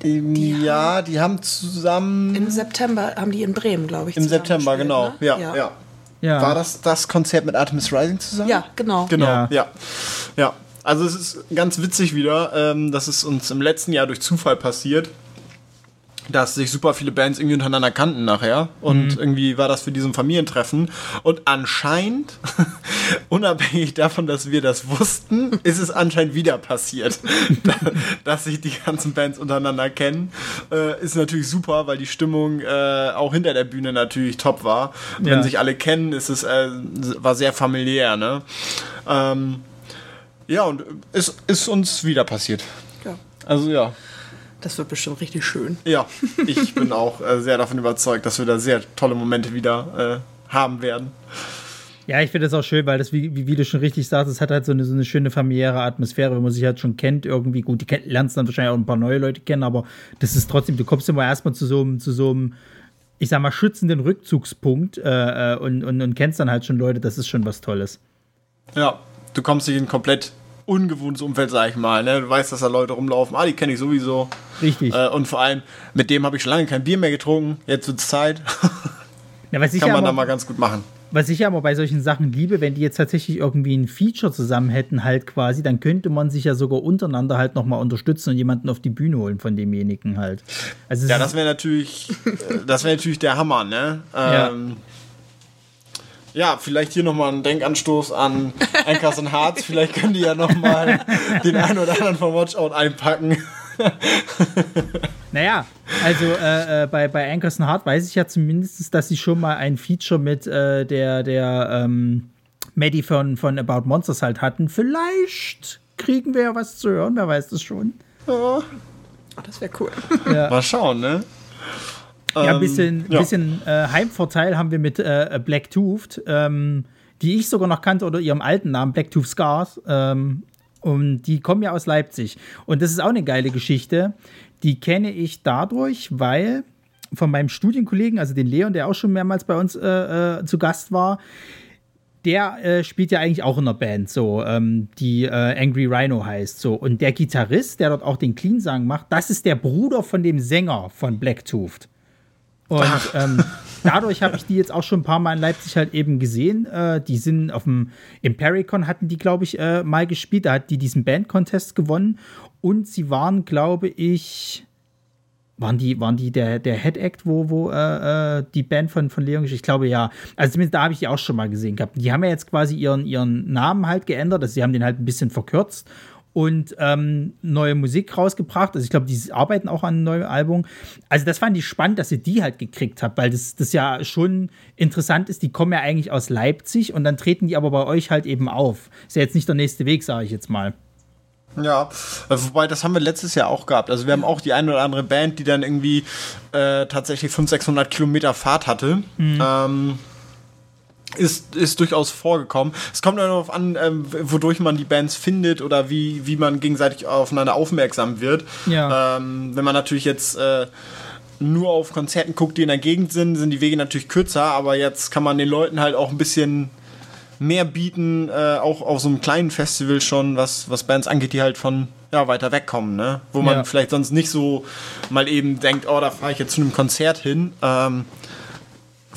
Ja, die haben zusammen Im September haben die in Bremen, glaube ich. im September, gespielt, genau. ne? Ja, ja, Ja. War das das Konzert mit Artemis Rising zusammen? Ja, genau. Genau, Ja. ja. ja. Also es ist ganz witzig wieder, ähm, dass es uns im letzten Jahr durch Zufall passiert, dass sich super viele Bands irgendwie untereinander kannten nachher. Und Mhm. irgendwie war das für diesen Familientreffen. Und anscheinend, (laughs) unabhängig davon, dass wir das wussten, ist es anscheinend wieder passiert, (laughs) dass sich die ganzen Bands untereinander kennen. Äh, ist natürlich super, weil die Stimmung äh, auch hinter der Bühne natürlich top war. Ja. Wenn sich alle kennen, ist es äh, war sehr familiär. Ne? Ähm, ja, und es ist uns wieder passiert. Ja. Also ja, Das wird bestimmt richtig schön. ja, (laughs) ich bin auch äh, sehr davon überzeugt, dass wir da sehr tolle Momente wieder äh, haben werden. Ja, ich finde das auch schön, weil das, wie, wie, du schon richtig sagst, es hat halt so eine, so eine schöne familiäre Atmosphäre, wenn man sich halt schon kennt, irgendwie gut. Die lernst dann wahrscheinlich auch ein paar neue Leute kennen, aber das ist trotzdem, du kommst immer erstmal zu so einem, zu so einem, ich sag mal, schützenden Rückzugspunkt äh, äh, und, und, und kennst dann halt schon Leute, das ist schon was Tolles. Ja, du kommst nicht in komplett ungewohntes Umfeld, sag ich mal. Ne? Du weißt, dass da Leute rumlaufen, ah, die kenne ich sowieso. Richtig. Äh, und vor allem, mit dem habe ich schon lange kein Bier mehr getrunken. Jetzt wird's Zeit. (laughs) ja, was ich Kann ja man da immer- mal ganz gut machen. Was ich aber bei solchen Sachen liebe, wenn die jetzt tatsächlich irgendwie ein Feature zusammen hätten, halt quasi, dann könnte man sich ja sogar untereinander halt nochmal unterstützen und jemanden auf die Bühne holen von demjenigen halt. Also ja, das wäre natürlich, äh, das wäre natürlich der Hammer, ne? Ähm, ja. Ja. vielleicht hier nochmal ein Denkanstoß an Anchors und Harz. Vielleicht können die ja nochmal den (laughs) einen oder anderen von Watchout einpacken. naja, also äh, äh, bei, bei Anchors Heart weiß ich ja zumindest, dass sie schon mal ein Feature mit äh, der, der ähm, Maddie von, von About Monsters halt hatten. Vielleicht kriegen wir ja was zu hören, wer weiß das schon. Ja. Oh, das wäre cool. Ja. Mal schauen, ne? Ja, ein bisschen, ähm, ja. bisschen äh, Heimvorteil haben wir mit äh, Black Toothed, ähm, die ich sogar noch kannte unter ihrem alten Namen, Black Tooth Scars. Ähm, und die kommen ja aus Leipzig. Und das ist auch eine geile Geschichte. Die kenne ich dadurch, weil von meinem Studienkollegen, also den Leon, der auch schon mehrmals bei uns äh, äh, zu Gast war, der äh, spielt ja eigentlich auch in einer Band, so, ähm, die äh, Angry Rhino heißt. So. Und der Gitarrist, der dort auch den Clean-Sang macht, das ist der Bruder von dem Sänger von Blacktooth. Und ähm, dadurch habe ich die jetzt auch schon ein paar Mal in Leipzig halt eben gesehen. Äh, die sind auf dem Impericon hatten die, glaube ich, äh, mal gespielt. Da hat die diesen Band-Contest gewonnen. Und sie waren, glaube ich, waren die, waren die der, der Head Act, wo, wo äh, äh die Band von, von Leon, ich glaube ja. Also zumindest da habe ich die auch schon mal gesehen gehabt. Die haben ja jetzt quasi ihren, ihren Namen halt geändert, also sie haben den halt ein bisschen verkürzt und ähm, neue Musik rausgebracht. Also ich glaube, die arbeiten auch an einem neuen Album. Also das fand ich spannend, dass ihr die halt gekriegt habt, weil das, das ja schon interessant ist. Die kommen ja eigentlich aus Leipzig und dann treten die aber bei euch halt eben auf. Ist ja jetzt nicht der nächste Weg, sage ich jetzt mal. Ja, wobei das haben wir letztes Jahr auch gehabt. Also wir haben auch die eine oder andere Band, die dann irgendwie äh, tatsächlich 500, 600 Kilometer Fahrt hatte. Mhm. Ähm, ist, ist durchaus vorgekommen. Es kommt darauf an, ähm, wodurch man die Bands findet oder wie, wie man gegenseitig aufeinander aufmerksam wird. Ja. Ähm, wenn man natürlich jetzt äh, nur auf Konzerten guckt, die in der Gegend sind, sind die Wege natürlich kürzer, aber jetzt kann man den Leuten halt auch ein bisschen mehr bieten, äh, auch auf so einem kleinen Festival schon, was, was Bands angeht, die halt von ja, weiter wegkommen, ne? Wo man ja. vielleicht sonst nicht so mal eben denkt, oh, da fahre ich jetzt zu einem Konzert hin. Ähm,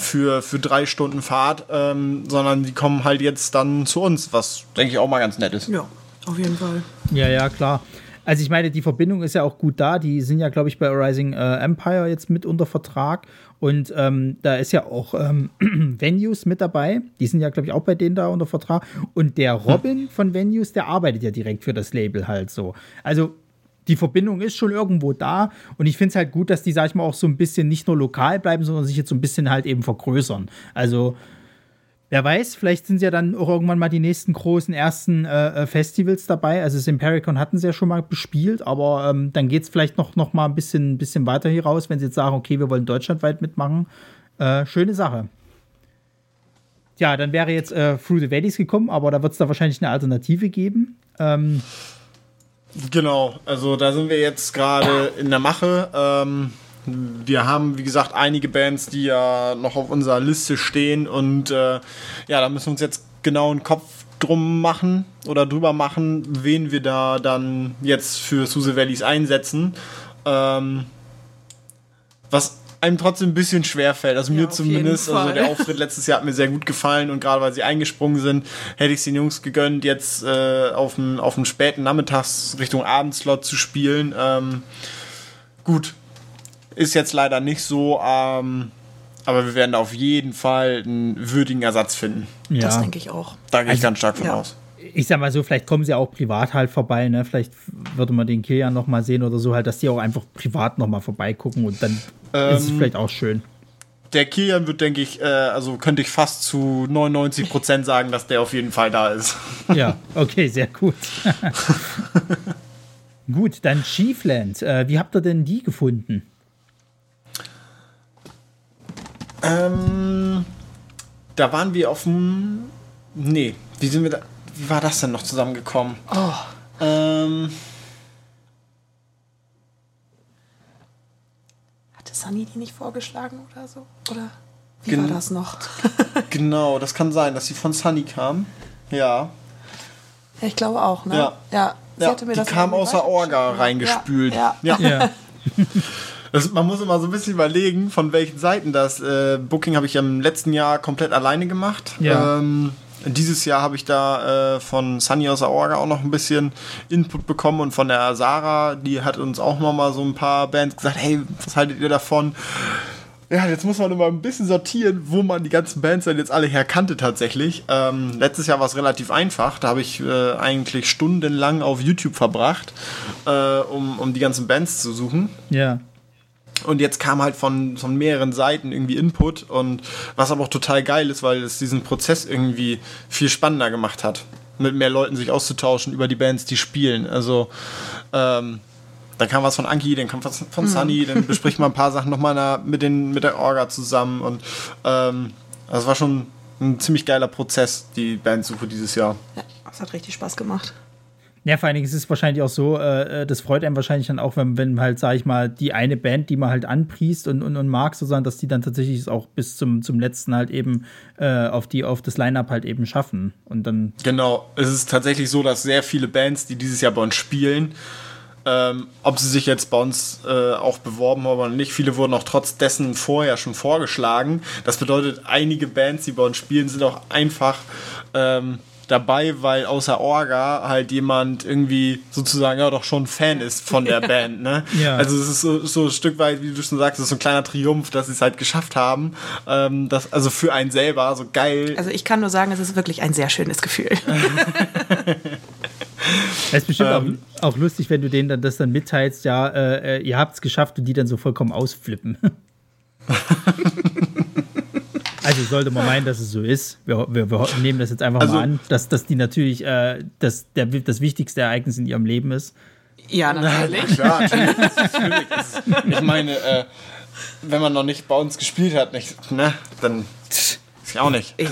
für, für drei Stunden Fahrt, ähm, sondern die kommen halt jetzt dann zu uns, was denke ich auch mal ganz nett ist. Ja, auf jeden Fall. Ja, ja, klar. Also ich meine, die Verbindung ist ja auch gut da. Die sind ja, glaube ich, bei Rising äh, Empire jetzt mit unter Vertrag. Und ähm, da ist ja auch ähm, (clears throat) Venues mit dabei. Die sind ja, glaube ich, auch bei denen da unter Vertrag. Und der Robin von Venues, der arbeitet ja direkt für das Label halt so. Also die Verbindung ist schon irgendwo da und ich finde es halt gut, dass die, sag ich mal, auch so ein bisschen nicht nur lokal bleiben, sondern sich jetzt so ein bisschen halt eben vergrößern. Also, wer weiß, vielleicht sind ja dann auch irgendwann mal die nächsten großen ersten äh, äh Festivals dabei. Also, das Impericon hatten sie ja schon mal bespielt, aber ähm, dann geht es vielleicht noch, noch mal ein bisschen, bisschen weiter hier raus, wenn sie jetzt sagen, okay, wir wollen deutschlandweit mitmachen. Äh, schöne Sache. Ja, dann wäre jetzt äh, Through the Valleys gekommen, aber da wird es da wahrscheinlich eine Alternative geben. Ähm, Genau, also da sind wir jetzt gerade in der Mache. Ähm, wir haben, wie gesagt, einige Bands, die ja noch auf unserer Liste stehen und äh, ja, da müssen wir uns jetzt genau einen Kopf drum machen oder drüber machen, wen wir da dann jetzt für Suse Valleys einsetzen. Ähm, was einem trotzdem ein bisschen schwer fällt. Also ja, mir zumindest. Also der Auftritt letztes Jahr hat mir sehr gut gefallen und gerade weil sie eingesprungen sind, hätte ich es den Jungs gegönnt, jetzt äh, auf dem späten Nachmittags Richtung Abendslot zu spielen. Ähm, gut. Ist jetzt leider nicht so, ähm, aber wir werden da auf jeden Fall einen würdigen Ersatz finden. Ja. Das denke ich auch. Da gehe ich also, ganz stark von ja. aus ich sag mal so, vielleicht kommen sie auch privat halt vorbei, ne? Vielleicht würde man den Kilian noch mal sehen oder so, halt, dass die auch einfach privat noch mal vorbeigucken und dann ähm, ist es ähm, vielleicht auch schön. Der Kilian wird, denke ich, äh, also könnte ich fast zu 99 Prozent sagen, dass der auf jeden Fall da ist. (laughs) Ja, okay, sehr gut. (laughs) gut, dann Chiefland. Äh, wie habt ihr denn die gefunden? Ähm, da waren wir auf dem. Nee, wie sind wir da? Wie war das denn noch zusammengekommen? Oh. Ähm. Hatte Sunny die nicht vorgeschlagen oder so? Oder wie Gen war das noch? (laughs) genau, das kann sein, dass sie von Sunny kam. Ja. Ja, ich glaube auch, ne? Ja. ja. Sie ja, hatte mir die das kam aus der Orga reingespült. Ja. ja. ja. (laughs) Das, man muss immer so ein bisschen überlegen, von welchen Seiten das. Äh, Booking habe ich ja im letzten Jahr komplett alleine gemacht. Ja. Ähm, dieses Jahr habe ich da äh, von Sunny aus Orga auch noch ein bisschen Input bekommen und von der Sarah, die hat uns auch noch mal so ein paar Bands gesagt, hey, was haltet ihr davon? Ja, jetzt muss man immer ein bisschen sortieren, wo man die ganzen Bands dann jetzt alle herkannte tatsächlich. Ähm, letztes Jahr war es relativ einfach. Da habe ich äh, eigentlich stundenlang auf YouTube verbracht, äh, um, um die ganzen Bands zu suchen. Ja. Und jetzt kam halt von, von mehreren Seiten irgendwie Input und was aber auch total geil ist, weil es diesen Prozess irgendwie viel spannender gemacht hat. Mit mehr Leuten sich auszutauschen über die Bands, die spielen. Also, ähm, dann kam was von Anki, dann kam was von Sunny, dann bespricht man ein paar Sachen nochmal mit, den, mit der Orga zusammen und ähm, das war schon ein ziemlich geiler Prozess, die Bandsuche dieses Jahr. Ja, das hat richtig Spaß gemacht. Ja, vor allen Dingen ist es wahrscheinlich auch so, äh, das freut einem wahrscheinlich dann auch, wenn, wenn halt, sag ich mal, die eine Band, die man halt anpriest und, und, und mag, sozusagen, dass die dann tatsächlich es auch bis zum, zum letzten halt eben äh, auf, die, auf das Line-Up halt eben schaffen. Und dann. Genau, es ist tatsächlich so, dass sehr viele Bands, die dieses Jahr bei uns spielen, ähm, ob sie sich jetzt bei uns äh, auch beworben haben oder nicht. Viele wurden auch trotz dessen vorher schon vorgeschlagen. Das bedeutet, einige Bands, die bei uns spielen, sind auch einfach ähm, dabei, weil außer Orga halt jemand irgendwie sozusagen ja doch schon Fan ist von der (laughs) Band. Ne? Ja. Also es ist so, so ein Stück weit, wie du schon sagst, es ist so ein kleiner Triumph, dass sie es halt geschafft haben. Ähm, das, also für einen selber so geil. Also ich kann nur sagen, es ist wirklich ein sehr schönes Gefühl. (laughs) Es ist bestimmt ähm, auch, auch, lustig, wenn du denen dann das dann mitteilst, ja, äh, ihr habt es geschafft und die dann so vollkommen ausflippen. (laughs) also sollte man meinen, dass es so ist. Wir, wir, wir nehmen das jetzt einfach also, mal an, dass, dass die natürlich äh, das, der, das wichtigste Ereignis in ihrem Leben ist. Ja, natürlich. Na, klar, natürlich. ich meine, äh, wenn man noch nicht bei uns gespielt hat, nicht, ne, dann ich auch nicht. Ich,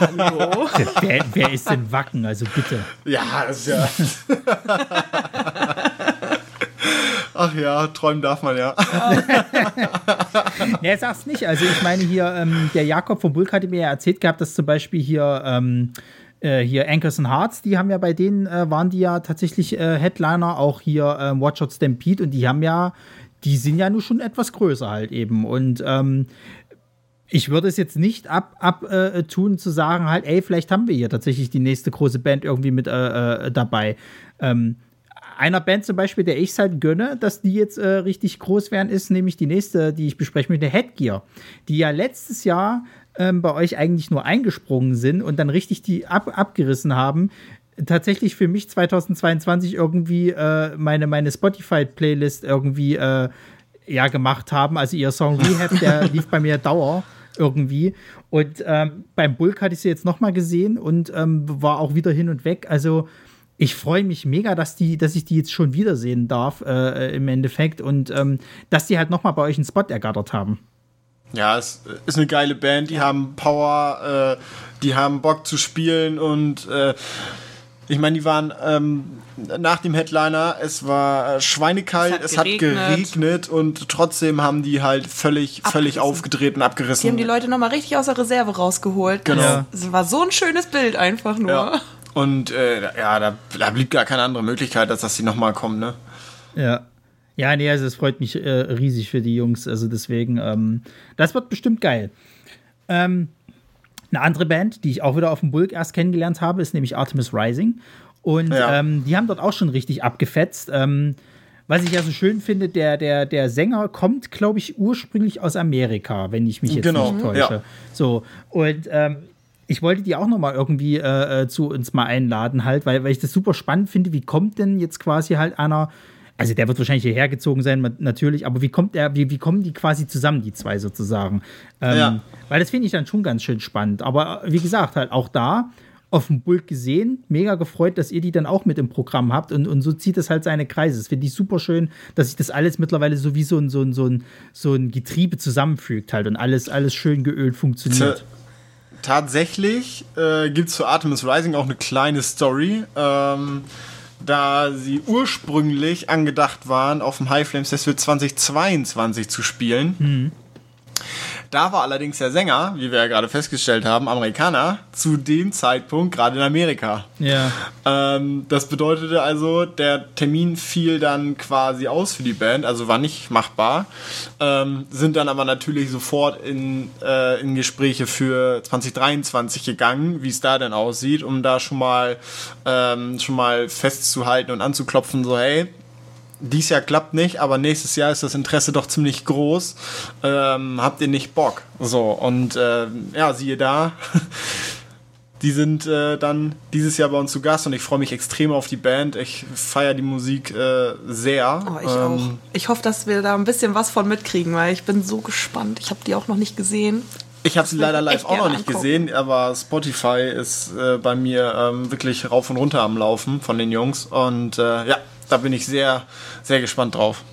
hallo? Wer, wer, ist denn Wacken? Also bitte. Ja, das ist ja. (laughs) Ach ja, träumen darf man ja. (laughs) nee, sag's nicht. Also ich meine hier, ähm, der Jakob von Bulk hatte mir ja erzählt gehabt, dass zum Beispiel hier, ähm, äh, hier Anchors and Hearts, die haben ja bei denen, äh, waren die ja tatsächlich äh, Headliner, auch hier ähm, Watch Out Stampede und die haben ja, die sind ja nun schon etwas größer halt eben. Und ähm, ich würde es jetzt nicht ab, ab äh, tun zu sagen, halt, ey, vielleicht haben wir hier tatsächlich die nächste große Band irgendwie mit äh, äh, dabei. Ähm, einer Band zum Beispiel, der ich es halt gönne, dass die jetzt äh, richtig groß werden, ist nämlich die nächste, die ich besprechen möchte, Headgear. Die ja letztes Jahr ähm, bei euch eigentlich nur eingesprungen sind und dann richtig die ab, abgerissen haben. Tatsächlich für mich 2022 irgendwie äh, meine, meine Spotify-Playlist irgendwie äh, ja gemacht haben. Also ihr Song Rehab, der (laughs) lief bei mir Dauer irgendwie. Und ähm, beim Bulk hatte ich sie jetzt nochmal gesehen und ähm, war auch wieder hin und weg. Also ich freue mich mega, dass, die, dass ich die jetzt schon wiedersehen darf äh, im Endeffekt und ähm, dass die halt nochmal bei euch einen Spot ergattert haben. Ja, es ist eine geile Band, die haben Power, äh, die haben Bock zu spielen und äh, ich meine, die waren ähm, nach dem Headliner, es war äh, schweinekalt, es hat, es geregnet. hat geregnet und trotzdem haben die halt völlig, völlig aufgedreht und abgerissen. Die haben die Leute nochmal richtig aus der Reserve rausgeholt. Genau. Es war so ein schönes Bild einfach nur. Ja. Und äh, ja, da, da, blieb gar keine andere Möglichkeit, als dass sie nochmal kommen, ne? Ja. Ja, nee, also es freut mich äh, riesig für die Jungs. Also deswegen, ähm, das wird bestimmt geil. Ähm, eine andere Band, die ich auch wieder auf dem Bulk erst kennengelernt habe, ist nämlich Artemis Rising. Und ja. ähm, die haben dort auch schon richtig abgefetzt. Ähm, was ich ja so schön finde, der, der, der Sänger kommt, glaube ich, ursprünglich aus Amerika, wenn ich mich jetzt genau. nicht täusche. Ja. So, und ähm, ich wollte die auch noch mal irgendwie äh, äh, zu uns mal einladen, halt, weil, weil ich das super spannend finde. Wie kommt denn jetzt quasi halt einer also der wird wahrscheinlich hierher gezogen sein, natürlich, aber wie kommt er, wie, wie kommen die quasi zusammen, die zwei sozusagen? Ähm, ja. Weil das finde ich dann schon ganz schön spannend. Aber wie gesagt, halt auch da auf dem Bulk gesehen, mega gefreut, dass ihr die dann auch mit im Programm habt und, und so zieht es halt seine Kreise. Das finde ich super schön, dass sich das alles mittlerweile so wie so ein, so ein, so ein, so ein Getriebe zusammenfügt halt und alles, alles schön geölt funktioniert. Tatsächlich äh, gibt es zu Artemis Rising auch eine kleine Story. Ähm, da sie ursprünglich angedacht waren, auf dem High Flames Festival 2022 zu spielen. Mhm. Da war allerdings der Sänger, wie wir ja gerade festgestellt haben, Amerikaner, zu dem Zeitpunkt gerade in Amerika. Ja. Ähm, das bedeutete also, der Termin fiel dann quasi aus für die Band, also war nicht machbar. Ähm, sind dann aber natürlich sofort in, äh, in Gespräche für 2023 gegangen, wie es da denn aussieht, um da schon mal, ähm, schon mal festzuhalten und anzuklopfen, so hey, dies Jahr klappt nicht, aber nächstes Jahr ist das Interesse doch ziemlich groß. Ähm, habt ihr nicht Bock? So, und äh, ja, siehe da. (laughs) Die sind äh, dann dieses Jahr bei uns zu Gast und ich freue mich extrem auf die Band. Ich feiere die Musik äh, sehr. Oh, ich ähm, auch. Ich hoffe, dass wir da ein bisschen was von mitkriegen, weil ich bin so gespannt. Ich habe die auch noch nicht gesehen. Ich habe sie leider live auch noch nicht angucken. gesehen, aber Spotify ist äh, bei mir ähm, wirklich rauf und runter am Laufen von den Jungs. Und äh, ja, da bin ich sehr, sehr gespannt drauf.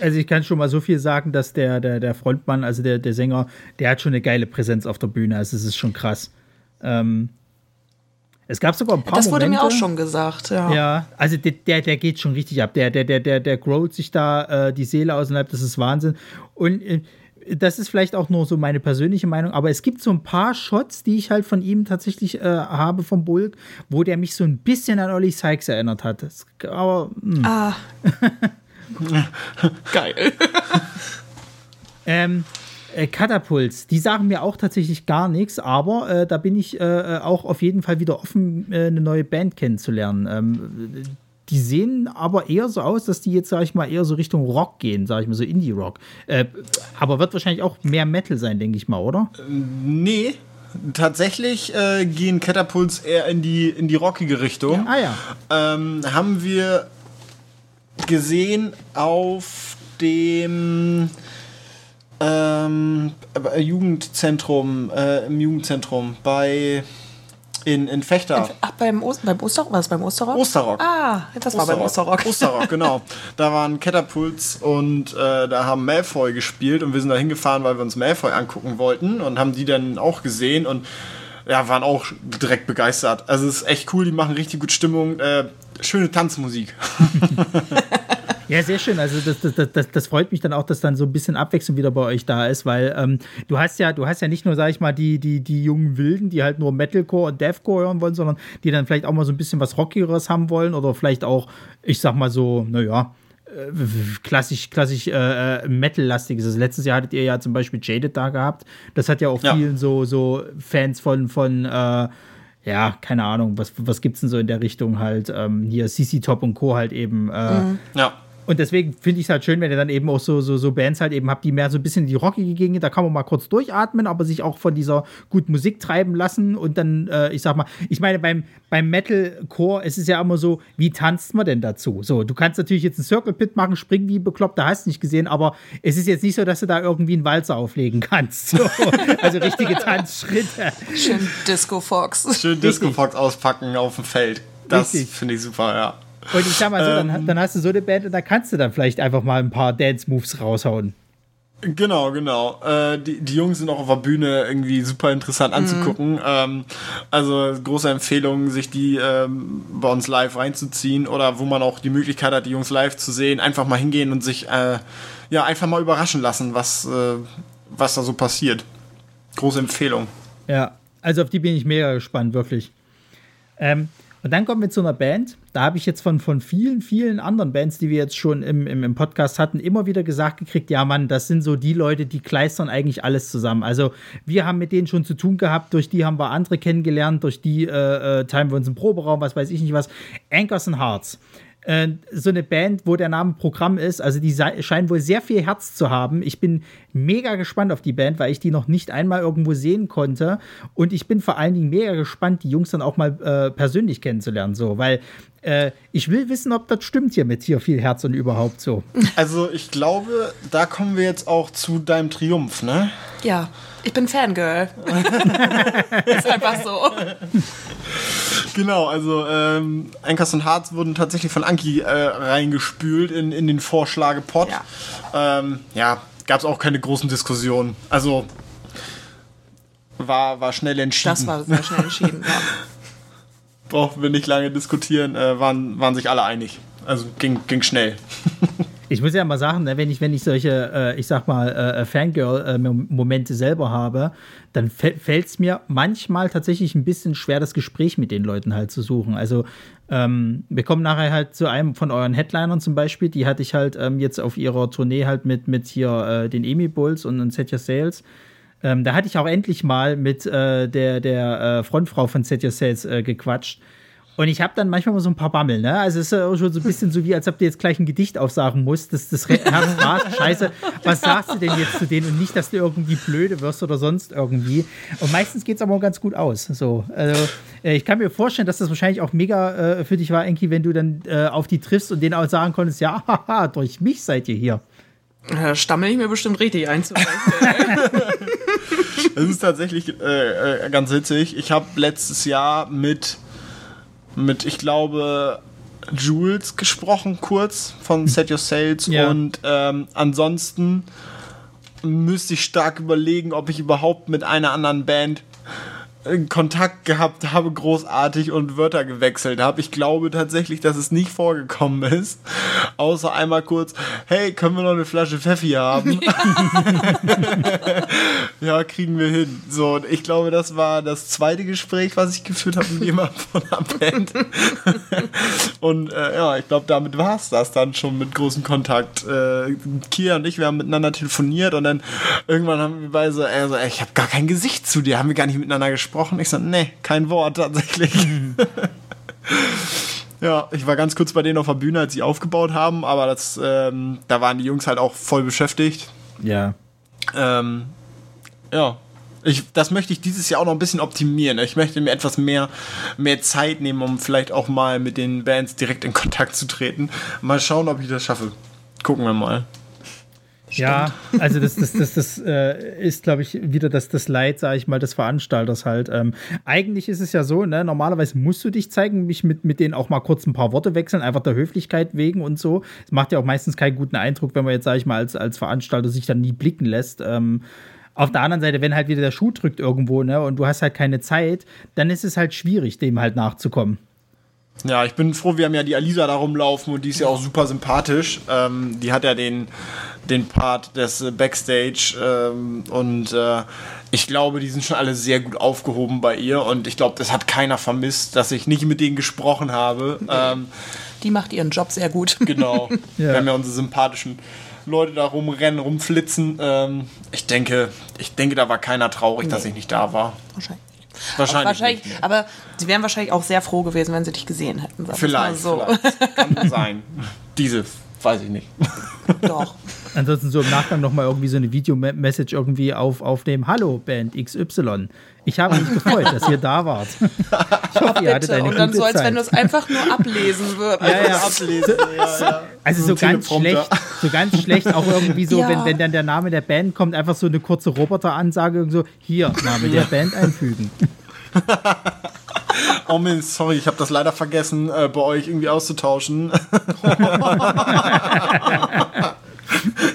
Also ich kann schon mal so viel sagen, dass der, der, der Frontmann, also der, der Sänger, der hat schon eine geile Präsenz auf der Bühne. Also es ist schon krass. Ähm, es gab sogar ein paar Das wurde Momente, mir auch schon gesagt, ja. Ja, also der, der, der geht schon richtig ab. Der, der, der, der, der growlt sich da äh, die Seele aus und das ist Wahnsinn. Und äh, das ist vielleicht auch nur so meine persönliche Meinung, aber es gibt so ein paar Shots, die ich halt von ihm tatsächlich äh, habe vom Bulk, wo der mich so ein bisschen an Olli Sykes erinnert hat. Das, aber, mh. ah. (laughs) Geil. ähm, äh, Katapults, die sagen mir auch tatsächlich gar nichts, aber äh, da bin ich äh, auch auf jeden Fall wieder offen, äh, eine neue Band kennenzulernen. Ähm, die sehen aber eher so aus, dass die jetzt, sag ich mal, eher so Richtung Rock gehen, sag ich mal, so Indie-Rock. Äh, aber wird wahrscheinlich auch mehr Metal sein, denke ich mal, oder? Nee, tatsächlich äh, gehen Catapults eher in die, in die rockige Richtung. Ja, ah ja. Ähm, haben wir gesehen auf dem ähm, Jugendzentrum, äh, im Jugendzentrum bei in, in Fechter. Ach, beim, Oster, beim Osterrock? War das beim Osterrock? Osterrock. Ah, das war beim Osterrock. Osterrock, (laughs) genau. Da waren Catapults und äh, da haben Malfoy gespielt und wir sind da hingefahren, weil wir uns Malfoy angucken wollten und haben die dann auch gesehen und ja, waren auch direkt begeistert. Also es ist echt cool, die machen richtig gut Stimmung. Äh, schöne Tanzmusik. (laughs) Ja, sehr schön. Also das, das, das, das freut mich dann auch, dass dann so ein bisschen Abwechslung wieder bei euch da ist, weil ähm, du hast ja, du hast ja nicht nur, sag ich mal, die, die, die jungen Wilden, die halt nur Metalcore und Deathcore hören wollen, sondern die dann vielleicht auch mal so ein bisschen was Rockigeres haben wollen oder vielleicht auch, ich sag mal so, naja, äh, klassisch, klassisch äh, äh, Metal-lastiges. Also letztes Jahr hattet ihr ja zum Beispiel Jaded da gehabt. Das hat ja auch ja. vielen so, so Fans von, von äh, ja, keine Ahnung, was, was gibt's denn so in der Richtung halt, ähm, hier CC Top und Co. halt eben. Äh, mhm. Ja und deswegen finde ich es halt schön, wenn ihr dann eben auch so, so, so Bands halt eben habt, die mehr so ein bisschen in die rockige Gegend, da kann man mal kurz durchatmen, aber sich auch von dieser guten Musik treiben lassen und dann, äh, ich sag mal, ich meine, beim, beim Metalcore, es ist ja immer so, wie tanzt man denn dazu? So, du kannst natürlich jetzt einen Circle Pit machen, springen wie bekloppt, da hast du nicht gesehen, aber es ist jetzt nicht so, dass du da irgendwie einen Walzer auflegen kannst. So. (laughs) also richtige Tanzschritte. Schön Disco Fox. Schön Disco Fox auspacken auf dem Feld. Das finde ich super, ja. Und ich sag mal so, ähm, dann, dann, hast du so eine Band und da kannst du dann vielleicht einfach mal ein paar Dance-Moves raushauen. Genau, genau. Äh, die, die Jungs sind auch auf der Bühne irgendwie super interessant anzugucken. Mhm. Ähm, also große Empfehlung, sich die ähm, bei uns live reinzuziehen oder wo man auch die Möglichkeit hat, die Jungs live zu sehen, einfach mal hingehen und sich äh, ja einfach mal überraschen lassen, was, äh, was da so passiert. Große Empfehlung. Ja, also auf die bin ich mega gespannt, wirklich. Ähm, und dann kommen wir zu einer Band. Da habe ich jetzt von, von vielen, vielen anderen Bands, die wir jetzt schon im, im, im, Podcast hatten, immer wieder gesagt gekriegt, ja Mann, das sind so die Leute, die kleistern eigentlich alles zusammen. Also wir haben mit denen schon zu tun gehabt, durch die haben wir andere kennengelernt, durch die äh, äh, teilen wir uns im Proberaum, was weiß ich nicht was. Anchors and Hearts. Äh, so eine Band, wo der Name Programm ist. Also die scheinen wohl sehr viel Herz zu haben. Ich bin mega gespannt auf die Band, weil ich die noch nicht einmal irgendwo sehen konnte. Und ich bin vor allen Dingen mega gespannt, die Jungs dann auch mal äh, persönlich kennenzulernen. So, weil äh, ich will wissen, ob das stimmt hier mit hier viel Herz und überhaupt so. (laughs) Also ich glaube, da kommen wir jetzt auch zu deinem Triumph, ne? Ja, ich bin Fangirl. (laughs) ist einfach so. Genau, also ähm, Anchors und Hearts wurden tatsächlich von Anki äh, reingespült in, in den Vorschlagepot. Ja, ähm, ja gab es auch keine großen Diskussionen. Also war, war schnell entschieden. Das war sehr schnell entschieden, ja. (laughs) Brauchten wir nicht lange diskutieren, äh, waren, waren sich alle einig. Also ging, ging schnell. (laughs) Ich muss ja mal sagen, ne, wenn ich, wenn ich solche, äh, ich sag mal, äh, Fangirl-Momente selber habe, dann fällt es mir manchmal tatsächlich ein bisschen schwer, das Gespräch mit den Leuten halt zu suchen. Also ähm, wir kommen nachher halt zu einem von euren Headlinern zum Beispiel, die hatte ich halt ähm, jetzt auf ihrer Tournee halt mit, mit hier äh, den Emi Bulls und, und Setja Sales. Ähm, da hatte ich auch endlich mal mit äh, der, der äh, Frontfrau von Setja Sales äh, gequatscht. Und ich habe dann manchmal so ein paar Bammel, ne? Also es ist ja schon so ein bisschen so wie, als ob du jetzt gleich ein Gedicht aufsagen musst. Das, das Herz fragt, (laughs) scheiße, was sagst du denn jetzt zu denen? Und nicht, dass du irgendwie blöde wirst oder sonst irgendwie. Und meistens geht es aber auch ganz gut aus. So, also äh, ich kann mir vorstellen, dass das wahrscheinlich auch mega äh, für dich war, Enki, wenn du dann äh, auf die triffst und denen auch sagen konntest, ja, haha, (laughs) durch mich seid ihr hier. Da stammel ich mir bestimmt richtig ein. (laughs) Es ist tatsächlich äh, äh, ganz witzig. Ich habe letztes Jahr mit mit, ich glaube, Jules gesprochen, kurz von Set Your Sales. Ja. Und ähm, ansonsten müsste ich stark überlegen, ob ich überhaupt mit einer anderen Band Kontakt gehabt habe, großartig und Wörter gewechselt habe. Ich glaube tatsächlich, dass es nicht vorgekommen ist. Außer einmal kurz, hey, können wir noch eine Flasche Pfeffi haben? (laughs) ja, kriegen wir hin. So, und ich glaube, das war das zweite Gespräch, was ich geführt habe mit jemandem von der Band. (laughs) und äh, ja, ich glaube, damit war es das dann schon mit großem Kontakt. Äh, Kia und ich, wir haben miteinander telefoniert und dann irgendwann haben wir beide so, äh, so ich habe gar kein Gesicht zu dir, haben wir gar nicht miteinander gesprochen gesprochen? Ich so, nee, kein Wort tatsächlich. (laughs) ja, ich war ganz kurz bei denen auf der Bühne, als sie aufgebaut haben, aber das, ähm, da waren die Jungs halt auch voll beschäftigt. Ja. Ähm, ja, ich, das möchte ich dieses Jahr auch noch ein bisschen optimieren. Ich möchte mir etwas mehr, mehr Zeit nehmen, um vielleicht auch mal mit den Bands direkt in Kontakt zu treten. Mal schauen, ob ich das schaffe. Gucken wir mal. Ja, also das, das, das, das äh, ist, glaube ich, wieder das, das Leid, sage ich mal, des Veranstalters halt. Ähm, eigentlich ist es ja so, ne, normalerweise musst du dich zeigen, mich mit, mit denen auch mal kurz ein paar Worte wechseln, einfach der Höflichkeit wegen und so. Es macht ja auch meistens keinen guten Eindruck, wenn man jetzt, sage ich mal, als, als Veranstalter sich dann nie blicken lässt. Ähm, auf der anderen Seite, wenn halt wieder der Schuh drückt irgendwo, ne, und du hast halt keine Zeit, dann ist es halt schwierig, dem halt nachzukommen. Ja, ich bin froh, wir haben ja die Alisa da rumlaufen und die ist ja auch super sympathisch. Ähm, die hat ja den, den Part des äh, Backstage ähm, und äh, ich glaube, die sind schon alle sehr gut aufgehoben bei ihr und ich glaube, das hat keiner vermisst, dass ich nicht mit denen gesprochen habe. Ähm, die macht ihren Job sehr gut. Genau. (laughs) ja. Wir haben ja unsere sympathischen Leute da rumrennen, rumflitzen. Ähm, ich denke, ich denke, da war keiner traurig, nee. dass ich nicht da war. Wahrscheinlich. Wahrscheinlich. wahrscheinlich aber sie wären wahrscheinlich auch sehr froh gewesen, wenn sie dich gesehen hätten. Vielleicht, so. vielleicht. (laughs) Kann sein. Diese, weiß ich nicht. Doch. Ansonsten so im Nachgang nochmal irgendwie so eine Videomessage irgendwie auf, aufnehmen. Hallo, Band XY. Ich habe mich gefreut, dass ihr da wart. (laughs) Ich hoffe, ihr hattet eine Und dann so, als Zeit. wenn du es einfach nur ablesen würdest. Ja, ja. (laughs) ablesen. Ja, ja. Also so, so ganz schlecht, so ganz schlecht auch irgendwie so, (laughs) ja. wenn, wenn dann der Name der Band kommt, einfach so eine kurze Roboteransage so, hier, Name der Band einfügen. Oh Mist, sorry, ich habe das leider vergessen, äh, bei euch irgendwie auszutauschen.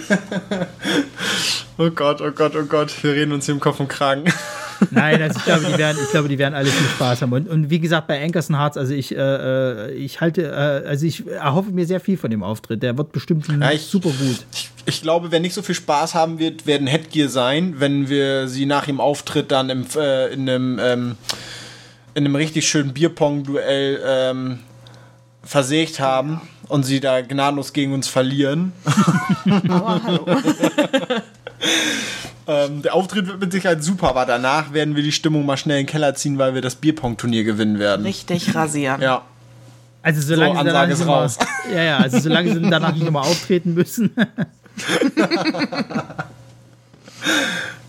(laughs) oh Gott, oh Gott, oh Gott, wir reden uns hier im Kopf und Kragen. (laughs) Nein, also ich glaube, die (laughs) werden, ich glaube, die werden alle viel Spaß haben. Und, und wie gesagt, bei Ankerson Hearts, also ich, äh, ich halte, äh, also ich erhoffe mir sehr viel von dem Auftritt. Der wird bestimmt ja, ich, super gut. Ich, ich, glaube, wer nicht so viel Spaß haben wird, werden Headgear sein, wenn wir sie nach dem Auftritt dann im, äh, in einem ähm, in einem richtig schönen Bierpong-Duell ähm, versägt haben und sie da gnadenlos gegen uns verlieren. Aber hallo. (laughs) ähm, der Auftritt wird mit Sicherheit super, aber danach werden wir die Stimmung mal schnell in den Keller ziehen, weil wir das Bierpong-Turnier gewinnen werden. Richtig rasieren. Ja. Also solange so, sie danach ist raus. Mal, (laughs) ja, ja, also solange sie danach nicht nochmal auftreten müssen. (laughs)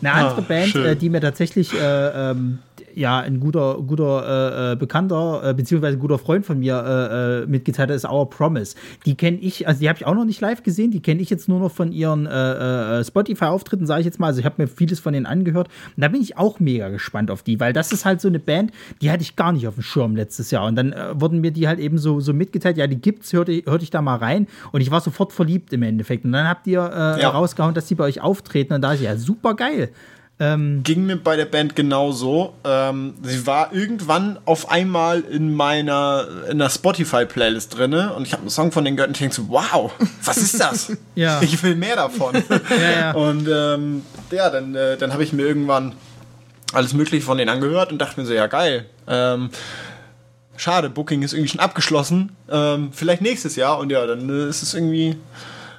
Eine andere ah, Band, äh, die mir tatsächlich äh, ähm, ja ein guter, guter äh, äh, Bekannter, äh, beziehungsweise guter Freund von mir äh, äh mitgeteilt hat, ist Our Promise. Die kenne ich, also die habe ich auch noch nicht live gesehen, die kenne ich jetzt nur noch von ihren äh, Spotify-Auftritten, sage ich jetzt mal. Also ich habe mir vieles von denen angehört. Und da bin ich auch mega gespannt auf die, weil das ist halt so eine Band, die hatte ich gar nicht auf dem Schirm letztes Jahr. Und dann wurden mir die halt eben so, so mitgeteilt, ja, die gibt's, hörte, hörte ich da mal rein. Und ich war sofort verliebt im Endeffekt. Und dann habt ihr ja. rausgehauen, dass die bei euch auftreten. Und da ist ja super geil. Ähm, Ging mir bei der Band genauso. Ähm, sie war irgendwann auf einmal in meiner in der Spotify-Playlist drin und ich habe einen Song von den Göttern und denke so, wow, was ist das? (laughs) ja. Ich will mehr davon. (laughs) ja, ja. Und ähm, ja, dann, äh, dann habe ich mir irgendwann alles Mögliche von denen angehört und dachte mir so, ja geil. Ähm, schade, Booking ist irgendwie schon abgeschlossen. Ähm, vielleicht nächstes Jahr und ja, dann äh, ist es irgendwie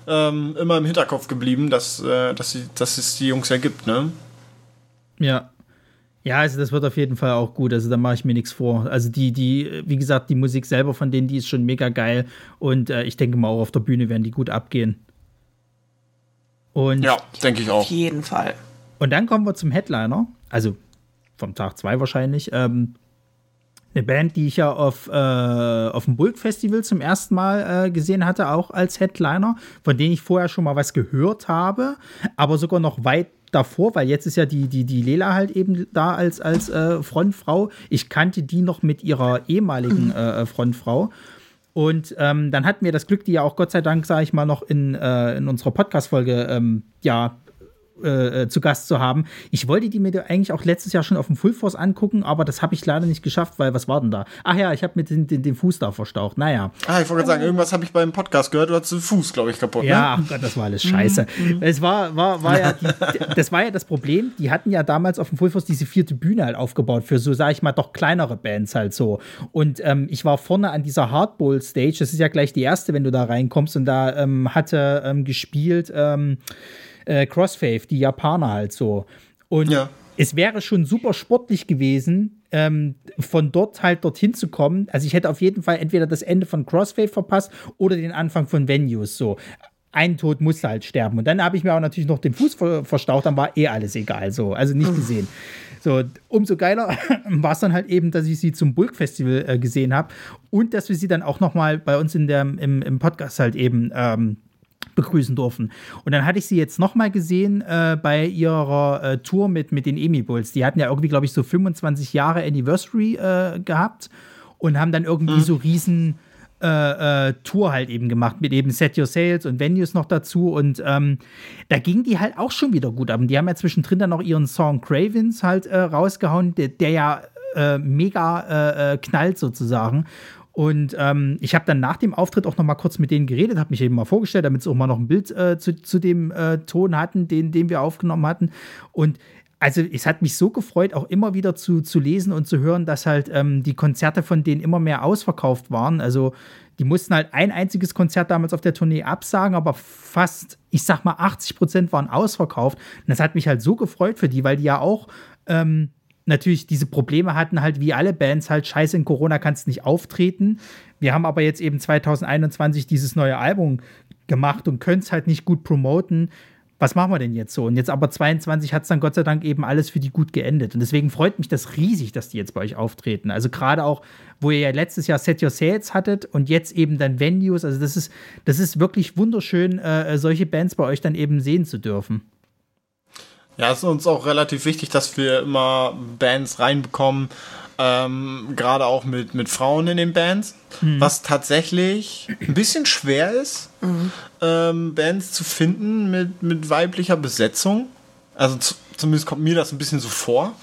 ähm, immer im Hinterkopf geblieben, dass, äh, dass, sie, dass es die Jungs ja gibt, ne? Ja. Ja, also das wird auf jeden Fall auch gut. Also da mache ich mir nichts vor. Also die, die, wie gesagt, die Musik selber von denen, die ist schon mega geil. Und äh, ich denke mal auch auf der Bühne werden die gut abgehen. Und ja, denke ich auch. Auf jeden Fall. Und dann kommen wir zum Headliner. Also vom Tag 2 wahrscheinlich. Ähm, eine Band, die ich ja auf, äh, auf dem Bulk Festival zum ersten Mal äh, gesehen hatte, auch als Headliner, von denen ich vorher schon mal was gehört habe, aber sogar noch weit davor, weil jetzt ist ja die, die, die Lela halt eben da als, als äh, Frontfrau. Ich kannte die noch mit ihrer ehemaligen mhm. äh, Frontfrau. Und ähm, dann hatten wir das Glück, die ja auch Gott sei Dank, sage ich mal, noch in, äh, in unserer Podcast-Folge ähm, ja, äh, zu Gast zu haben. Ich wollte die mir eigentlich auch letztes Jahr schon auf dem Full Force angucken, aber das habe ich leider nicht geschafft, weil was war denn da? Ach ja, ich habe mir den, den, den, Fuß da verstaucht. Naja. Ah, ich wollte gerade sagen, irgendwas habe ich beim Podcast gehört, du hattest den Fuß, glaube ich, kaputt. Ja, ne? Gott, das war alles scheiße. Mhm. es war, war, war ja, die, (laughs) das war ja das Problem. Die hatten ja damals auf dem Full Force diese vierte Bühne halt aufgebaut für so, sage ich mal, doch kleinere Bands halt so. Und ähm, ich war vorne an dieser Hardball Stage. Das ist ja gleich die erste, wenn du da reinkommst. Und da ähm, hatte ähm, gespielt. Ähm, äh, Crossfave, die Japaner halt so. Und ja. es wäre schon super sportlich gewesen, ähm, von dort halt dorthin zu kommen. Also ich hätte auf jeden Fall entweder das Ende von Crossfave verpasst oder den Anfang von Venues so. Ein Tod musste halt sterben. Und dann habe ich mir auch natürlich noch den Fuß ver verstaucht, dann war eh alles egal. So, also nicht gesehen. So, umso geiler (laughs) war es dann halt eben, dass ich sie zum Bulk-Festival äh, gesehen habe und dass wir sie dann auch noch mal bei uns in der, im, im Podcast halt eben ähm, begrüßen durften. Und dann hatte ich sie jetzt noch mal gesehen äh, bei ihrer äh, Tour mit, mit den Emi Bulls. Die hatten ja irgendwie, glaube ich, so 25 Jahre Anniversary äh, gehabt und haben dann irgendwie mhm. so riesen äh, äh, Tour halt eben gemacht mit eben Set Your Sales und Venues noch dazu und ähm, da ging die halt auch schon wieder gut ab. Und die haben ja zwischendrin dann noch ihren Song Cravens halt äh, rausgehauen, der, der ja mega knallt sozusagen. Und ähm, ich habe dann nach dem Auftritt auch noch mal kurz mit denen geredet, habe mich eben mal vorgestellt, damit sie auch mal noch ein Bild äh, zu, zu dem äh, Ton hatten, den, den wir aufgenommen hatten. Und also es hat mich so gefreut, auch immer wieder zu, zu lesen und zu hören, dass halt ähm, die Konzerte von denen immer mehr ausverkauft waren. Also die mussten halt ein einziges Konzert damals auf der Tournee absagen, aber fast, ich sag mal, 80 Prozent waren ausverkauft. Und das hat mich halt so gefreut für die, weil die ja auch ähm, natürlich diese Probleme hatten, halt wie alle Bands, halt scheiße, in Corona kannst nicht auftreten. Wir haben aber jetzt eben 2021 dieses neue Album gemacht und können es halt nicht gut promoten. Was machen wir denn jetzt so? Und jetzt aber 22 hat es dann Gott sei Dank eben alles für die gut geendet. Und deswegen freut mich das riesig, dass die jetzt bei euch auftreten. Also gerade auch, wo ihr ja letztes Jahr Set Your Sales hattet und jetzt eben dann Venues. Also das ist, das ist wirklich wunderschön, äh, solche Bands bei euch dann eben sehen zu dürfen. Ja, es ist uns auch relativ wichtig, dass wir immer Bands reinbekommen, ähm, gerade auch mit, mit Frauen in den Bands, mhm. was tatsächlich ein bisschen schwer ist, mhm. ähm, Bands zu finden mit, mit weiblicher Besetzung. Also zumindest kommt mir das ein bisschen so vor.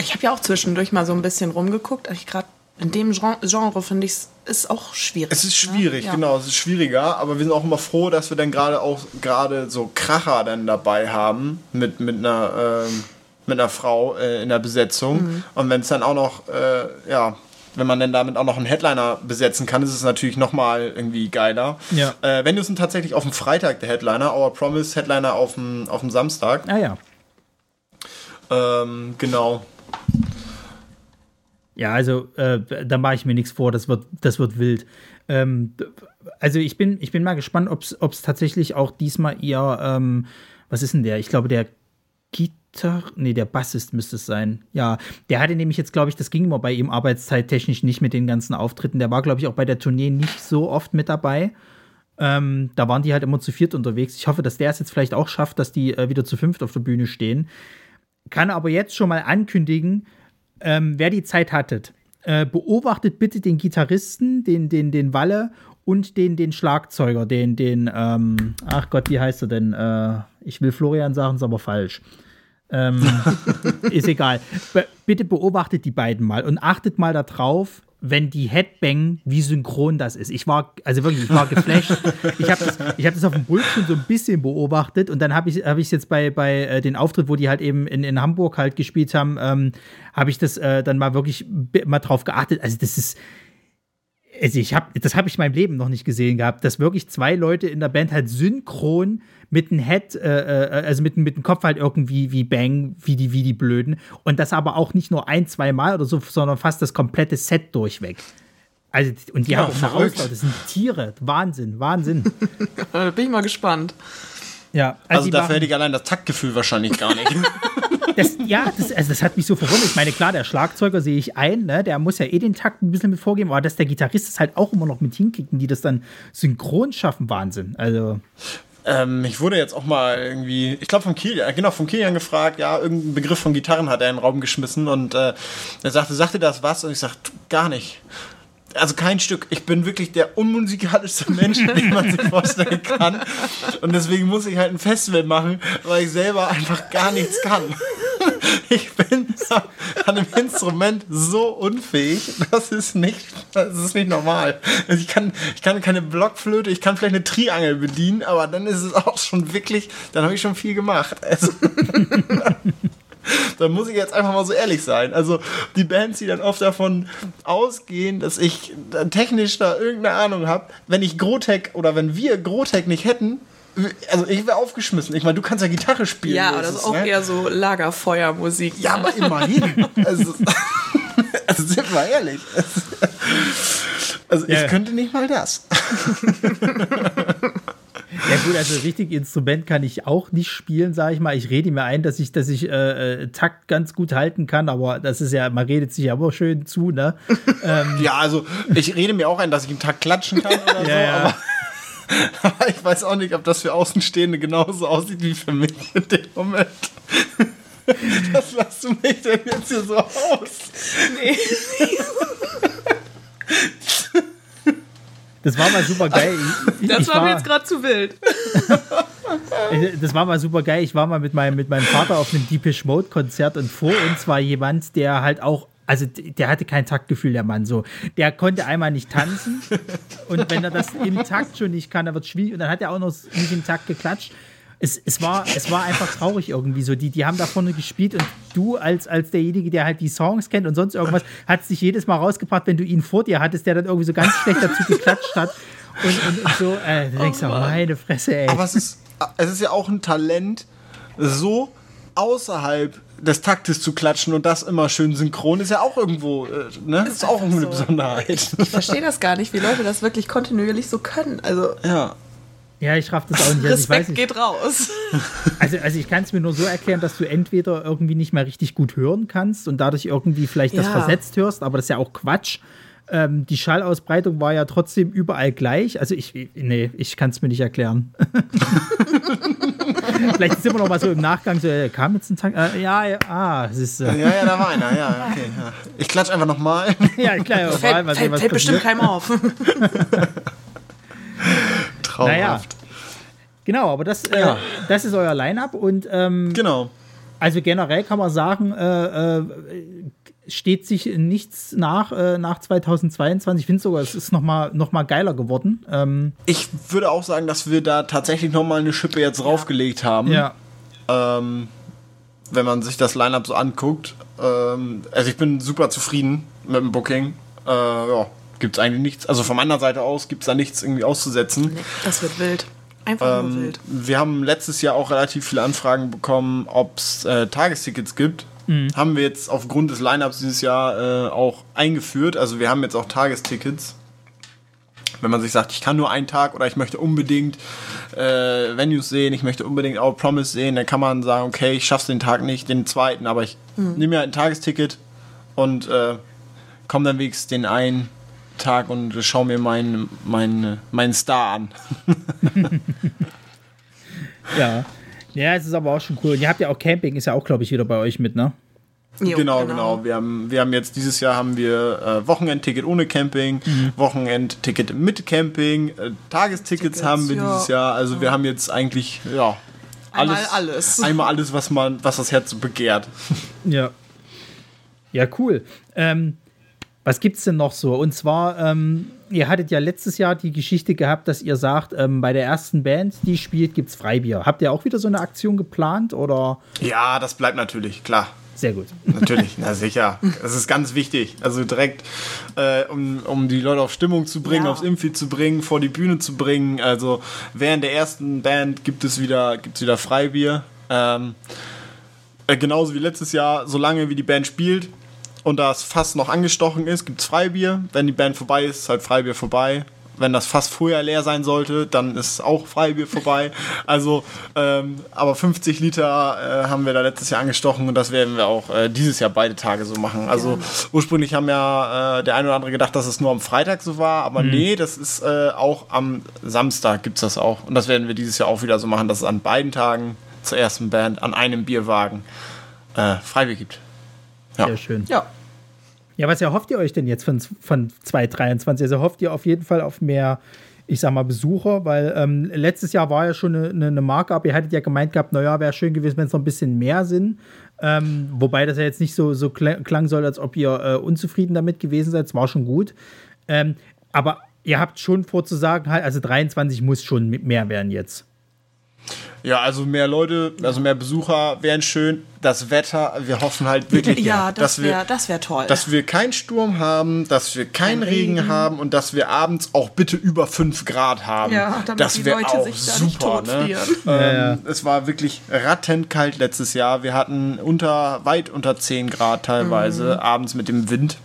Ich habe ja auch zwischendurch mal so ein bisschen rumgeguckt, als ich gerade in dem Genre finde ich es auch schwierig. Es ist ne? schwierig, ne? genau, es ist schwieriger, aber wir sind auch immer froh, dass wir dann gerade auch gerade so Kracher dann dabei haben mit, mit einer ähm, mit einer Frau äh, in der Besetzung. Mhm. Und wenn es dann auch noch, äh, ja, wenn man dann damit auch noch einen Headliner besetzen kann, ist es natürlich nochmal irgendwie geiler. Ja. Äh, wenn du sind tatsächlich auf dem Freitag der Headliner, Our Promise Headliner auf dem, auf dem Samstag. Ah ja. Ähm, genau. Ja, also äh, da mache ich mir nichts vor, das wird, das wird wild. Ähm, also ich bin, ich bin mal gespannt, ob es tatsächlich auch diesmal eher, ähm, was ist denn der? Ich glaube, der Gitarre, nee, der Bassist müsste es sein. Ja, der hatte nämlich jetzt, glaube ich, das ging immer bei ihm arbeitszeittechnisch nicht mit den ganzen Auftritten. Der war, glaube ich, auch bei der Tournee nicht so oft mit dabei. Ähm, da waren die halt immer zu viert unterwegs. Ich hoffe, dass der es jetzt vielleicht auch schafft, dass die äh, wieder zu fünft auf der Bühne stehen. Kann aber jetzt schon mal ankündigen, ähm, wer die Zeit hattet, äh, beobachtet bitte den Gitarristen, den, den, den Walle und den, den Schlagzeuger, den, den, ähm, ach Gott, wie heißt er denn? Äh, ich will Florian sagen, ist aber falsch. Ähm, (laughs) ist egal. Be bitte beobachtet die beiden mal und achtet mal darauf, wenn die Headbang, wie synchron das ist. Ich war, also wirklich, ich war geflasht. ich habe das, ich hab das auf dem Bildschirm so ein bisschen beobachtet und dann habe ich es hab jetzt bei, bei äh, den Auftritt, wo die halt eben in, in Hamburg halt gespielt haben, ähm, habe ich das äh, dann mal wirklich mal drauf geachtet. Also das ist, also ich habe, das habe ich in meinem Leben noch nicht gesehen gehabt, dass wirklich zwei Leute in der Band halt synchron mit dem Head, äh, äh, also mit, mit dem Kopf halt irgendwie wie Bang, wie die, wie die Blöden. Und das aber auch nicht nur ein, zwei Mal oder so, sondern fast das komplette Set durchweg. Also, und die ja, haben auch Ausdauer, das sind Tiere. Wahnsinn, Wahnsinn. (laughs) da bin ich mal gespannt. Ja, also, also dafür hätte ich allein das Taktgefühl wahrscheinlich gar nicht. (laughs) Das, ja, das, also das hat mich so verwundert. Ich meine, klar, der Schlagzeuger sehe ich ein, ne? der muss ja eh den Takt ein bisschen mit vorgeben, aber dass der Gitarrist es halt auch immer noch mit hinkriegt und die das dann synchron schaffen, Wahnsinn. Also. Ähm, ich wurde jetzt auch mal irgendwie, ich glaube von Kilian, genau, von Kilian gefragt, ja, irgendein Begriff von Gitarren hat er in den Raum geschmissen und äh, er sagte, sagte das was? Und ich sagte, gar nicht. Also kein Stück. Ich bin wirklich der unmusikalischste (laughs) Mensch, den man sich vorstellen kann. Und deswegen muss ich halt ein Festival machen, weil ich selber einfach gar nichts kann. (laughs) Ich bin an dem Instrument so unfähig, das ist nicht, das ist nicht normal. Ich kann, ich kann keine Blockflöte, ich kann vielleicht eine Triangel bedienen, aber dann ist es auch schon wirklich, dann habe ich schon viel gemacht. Also (laughs) da muss ich jetzt einfach mal so ehrlich sein. Also die Bands, die dann oft davon ausgehen, dass ich technisch da irgendeine Ahnung habe, wenn ich Grotec oder wenn wir Grotec nicht hätten, also ich wäre aufgeschmissen. Ich meine, du kannst ja Gitarre spielen. Ja, aber das ist auch ne? eher so Lagerfeuermusik. Ja, aber immerhin. also, (laughs) also sind wir ehrlich. Also ja. ich könnte nicht mal das. Ja gut, also richtig Instrument kann ich auch nicht spielen, sage ich mal. Ich rede mir ein, dass ich, dass ich äh, äh, Takt ganz gut halten kann, aber das ist ja, man redet sich ja immer schön zu, ne? (laughs) ähm, ja, also ich rede mir auch ein, dass ich im Takt klatschen kann oder ja, so, ja. (laughs) ich weiß auch nicht, ob das für Außenstehende genauso aussieht wie für mich in dem Moment. (laughs) Was lasst du mich denn jetzt hier so aus? Nee. Das war mal super geil. Ich, das war, war, mir jetzt gerade zu wild. das war mal super geil. Ich war mal mit meinem, mit meinem Vater auf einem Deepish Mode Konzert und vor uns war jemand, der halt auch also der hatte kein Taktgefühl, der Mann so. Der konnte einmal nicht tanzen (laughs) und wenn er das im Takt schon nicht kann, dann wird es schwierig und dann hat er auch noch nicht im Takt geklatscht es, es, war, es war einfach traurig irgendwie so. Die, die haben da vorne gespielt und du als, als derjenige, der halt die Songs kennt und sonst irgendwas, hat sich jedes Mal rausgebracht, wenn du ihn vor dir hattest, der dann irgendwie so ganz schlecht dazu geklatscht hat. Und, und, und so, äh, du denkst oh, meine Fresse, ey. Aber es ist, es ist ja auch ein Talent, so außerhalb des Taktes zu klatschen und das immer schön synchron ist ja auch irgendwo, äh, ne? Ist, ist auch irgendwie so. eine Besonderheit. Ich, ich verstehe das gar nicht, wie Leute das wirklich kontinuierlich so können. Also ja. Ja, ich raff das auch nicht. Also Respekt nicht. geht raus. Also, also ich kann es mir nur so erklären, dass du entweder irgendwie nicht mehr richtig gut hören kannst und dadurch irgendwie vielleicht ja. das versetzt hörst, aber das ist ja auch Quatsch. Ähm, die Schallausbreitung war ja trotzdem überall gleich. Also ich, nee, ich kann es mir nicht erklären. (laughs) Vielleicht ist immer noch mal so im Nachgang so, äh, kam jetzt ein Tag, äh, ja, ja, ah, es ist. Äh. Ja, ja, da war einer, ja, okay. Ja. Ich klatsch einfach nochmal. (laughs) ja, ich klatsch einfach mal. Fällt, fällt bestimmt keinem auf. (laughs) Traumhaft. Naja. Genau, aber das, äh, ja. das ist euer Line-up und ähm, genau. Also generell kann man sagen, äh, äh, steht sich nichts nach äh, nach 2022. Ich finde sogar, es ist noch mal, noch mal geiler geworden. Ähm, ich würde auch sagen, dass wir da tatsächlich noch mal eine Schippe jetzt ja. raufgelegt haben. Ja. Ähm, wenn man sich das Line-up so anguckt. Ähm, also ich bin super zufrieden mit dem Booking. Äh, ja, gibt es eigentlich nichts. Also von meiner Seite aus gibt es da nichts irgendwie auszusetzen. Nee, das wird wild. Einfach ähm, nur wild. Wir haben letztes Jahr auch relativ viele Anfragen bekommen, ob es äh, Tagestickets gibt. Mhm. Haben wir jetzt aufgrund des Lineups dieses Jahr äh, auch eingeführt. Also wir haben jetzt auch Tagestickets. Wenn man sich sagt, ich kann nur einen Tag oder ich möchte unbedingt äh, Venues sehen, ich möchte unbedingt Our Promise sehen, dann kann man sagen, okay, ich schaffe den Tag nicht, den zweiten, aber ich mhm. nehme mir ein Tagesticket und äh, komme dann wenigstens den einen Tag und schaue mir meinen mein, mein Star an. (laughs) ja. Ja, es ist aber auch schon cool. Und ihr habt ja auch Camping, ist ja auch, glaube ich, wieder bei euch mit, ne? Jo, genau, genau, genau. Wir haben, wir haben jetzt dieses Jahr haben wir äh, Wochenendticket ohne Camping, mhm. Wochenendticket mit Camping, äh, Tagestickets Tickets, haben wir ja. dieses Jahr. Also wir haben jetzt eigentlich ja Einmal alles, alles. (laughs) Einmal alles, was man, was das Herz begehrt. (laughs) Ja. Ja, cool. Ähm, was gibt's denn noch so? Und zwar, ähm, ihr hattet ja letztes Jahr die Geschichte gehabt, dass ihr sagt, ähm, bei der ersten Band, die spielt, gibt's Freibier. Habt ihr auch wieder so eine Aktion geplant oder? Ja, das bleibt natürlich, klar. Sehr gut. Natürlich, na sicher. (laughs) Das ist ganz wichtig. Also direkt, äh, um, um die Leute auf Stimmung zu bringen, Ja. aufs Infi zu bringen, vor die Bühne zu bringen. Also während der ersten Band gibt es wieder, gibt's wieder Freibier. Ähm, äh, genauso wie letztes Jahr, solange wie die Band spielt und das Fass noch angestochen ist, gibt es Freibier. Wenn die Band vorbei ist, ist halt Freibier vorbei. Wenn das Fass vorher leer sein sollte, dann ist auch Freibier vorbei. Also, ähm, aber 50 Liter äh, haben wir da letztes Jahr angestochen und das werden wir auch äh, dieses Jahr beide Tage so machen. Also ursprünglich haben ja äh, der eine oder andere gedacht, dass es nur am Freitag so war, aber nee, das ist äh, auch am Samstag gibt es das auch. Und das werden wir dieses Jahr auch wieder so machen, dass es an beiden Tagen zur ersten Band an einem Bierwagen äh, Freibier gibt. Ja. Sehr schön. Ja. Ja, was erhofft ihr euch denn jetzt von, von 2023? Also hofft ihr auf jeden Fall auf mehr, ich sag mal, Besucher, weil ähm, letztes Jahr war ja schon eine, eine, aber ihr hattet ja gemeint gehabt, naja, wäre schön gewesen, wenn es noch ein bisschen mehr sind. Ähm, wobei das ja jetzt nicht so, so kl- klang soll, als ob ihr äh, unzufrieden damit gewesen seid. Es war schon gut. Ähm, aber ihr habt schon vor zu sagen, halt, also 23 muss schon mehr werden jetzt. Ja, also mehr Leute, also mehr Besucher wären schön. Das Wetter, wir hoffen halt wirklich, Ja, das dass wir wäre das wär toll. dass wir keinen Sturm haben, dass wir keinen Kein Regen. Regen. haben und dass wir abends auch bitte über 5 Grad haben. Ja, damit das die wäre Leute auch sich da nicht super. Ne? totfrieren. Ähm, Es war wirklich rattenkalt letztes Jahr. Wir hatten unter weit unter 10 Grad teilweise Mhm. abends mit dem Wind.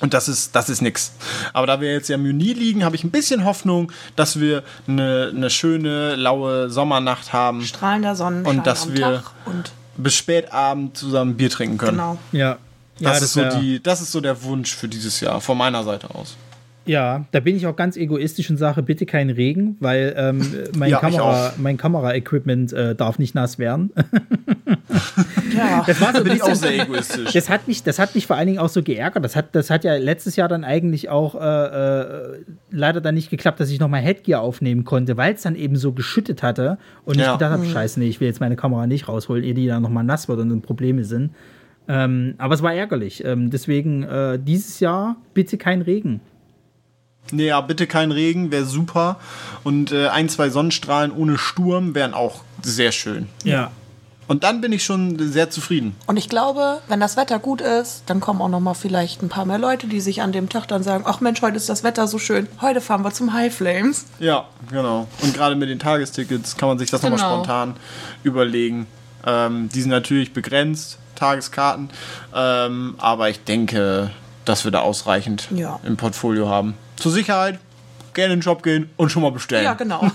Und das ist, das ist nix. Aber da wir jetzt ja im Juni liegen, habe ich ein bisschen Hoffnung, dass wir eine, eine schöne, laue Sommernacht haben. Strahlender Sonnenschein Und dass am wir- Tag und bis spät Abend zusammen Bier trinken können. genau. Ja. Das, ist so wär- die, das ist so der Wunsch für dieses Jahr, von meiner Seite aus. Ja, da bin ich auch ganz egoistisch und sage, bitte keinen Regen, weil ähm, (laughs) mein, Ja, ich Kamera, mein Kamera-Equipment äh, darf nicht nass werden. (laughs) Ja. Das war so Bin ich auch sehr egoistisch. das hat mich, das hat mich vor allen Dingen auch so geärgert. Das hat, das hat ja letztes Jahr dann eigentlich auch äh, äh, leider dann nicht geklappt, dass ich nochmal Headgear aufnehmen konnte, weil es dann eben so geschüttet hatte und ich Ja. gedacht habe, scheiße, nee, ich will jetzt meine Kamera nicht rausholen, ehe die dann nochmal nass wird und dann Probleme sind. Ähm, aber es war ärgerlich. Ähm, deswegen äh, dieses Jahr bitte kein Regen. Nee, ja, bitte kein Regen, wäre super. Und äh, ein, zwei Sonnenstrahlen ohne Sturm wären auch sehr schön. Ja. Und dann bin ich schon sehr zufrieden. Und ich glaube, wenn das Wetter gut ist, dann kommen auch noch mal vielleicht ein paar mehr Leute, die sich an dem Tag dann sagen, ach Mensch, heute ist das Wetter so schön. Heute fahren wir zum High Flames. Ja, genau. Und gerade mit den Tagestickets kann man sich das nochmal Genau. spontan überlegen. Ähm, die sind natürlich begrenzt, Tageskarten. Ähm, aber ich denke, dass wir da ausreichend Ja. im Portfolio haben. Zur Sicherheit gerne in den Shop gehen und schon mal bestellen. Ja, genau. (laughs)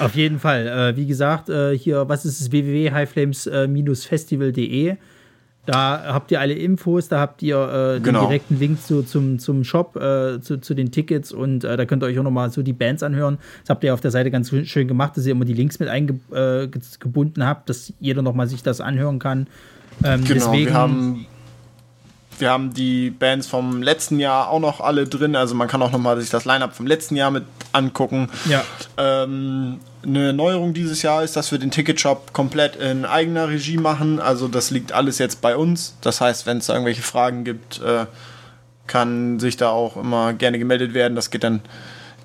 Auf jeden Fall. Äh, wie gesagt, äh, hier, was ist es? www.highflames-festival.de. Da habt ihr alle Infos, da habt ihr äh, den Genau. direkten Link zu, zum, zum Shop, äh, zu, zu den Tickets und äh, da könnt ihr euch auch nochmal so die Bands anhören. Das habt ihr auf der Seite ganz schön gemacht, dass ihr immer die Links mit eingebunden habt, dass jeder nochmal sich das anhören kann. Ähm, Genau, deswegen, wir haben, wir haben die Bands vom letzten Jahr auch noch alle drin. Also man kann auch noch mal sich das Line-Up vom letzten Jahr mit angucken. ja, Ähm, eine Neuerung dieses Jahr ist, dass wir den Ticketshop komplett in eigener Regie machen. Also das liegt alles jetzt bei uns. Das heißt, wenn es da irgendwelche Fragen gibt, äh, kann sich da auch immer gerne gemeldet werden. Das geht dann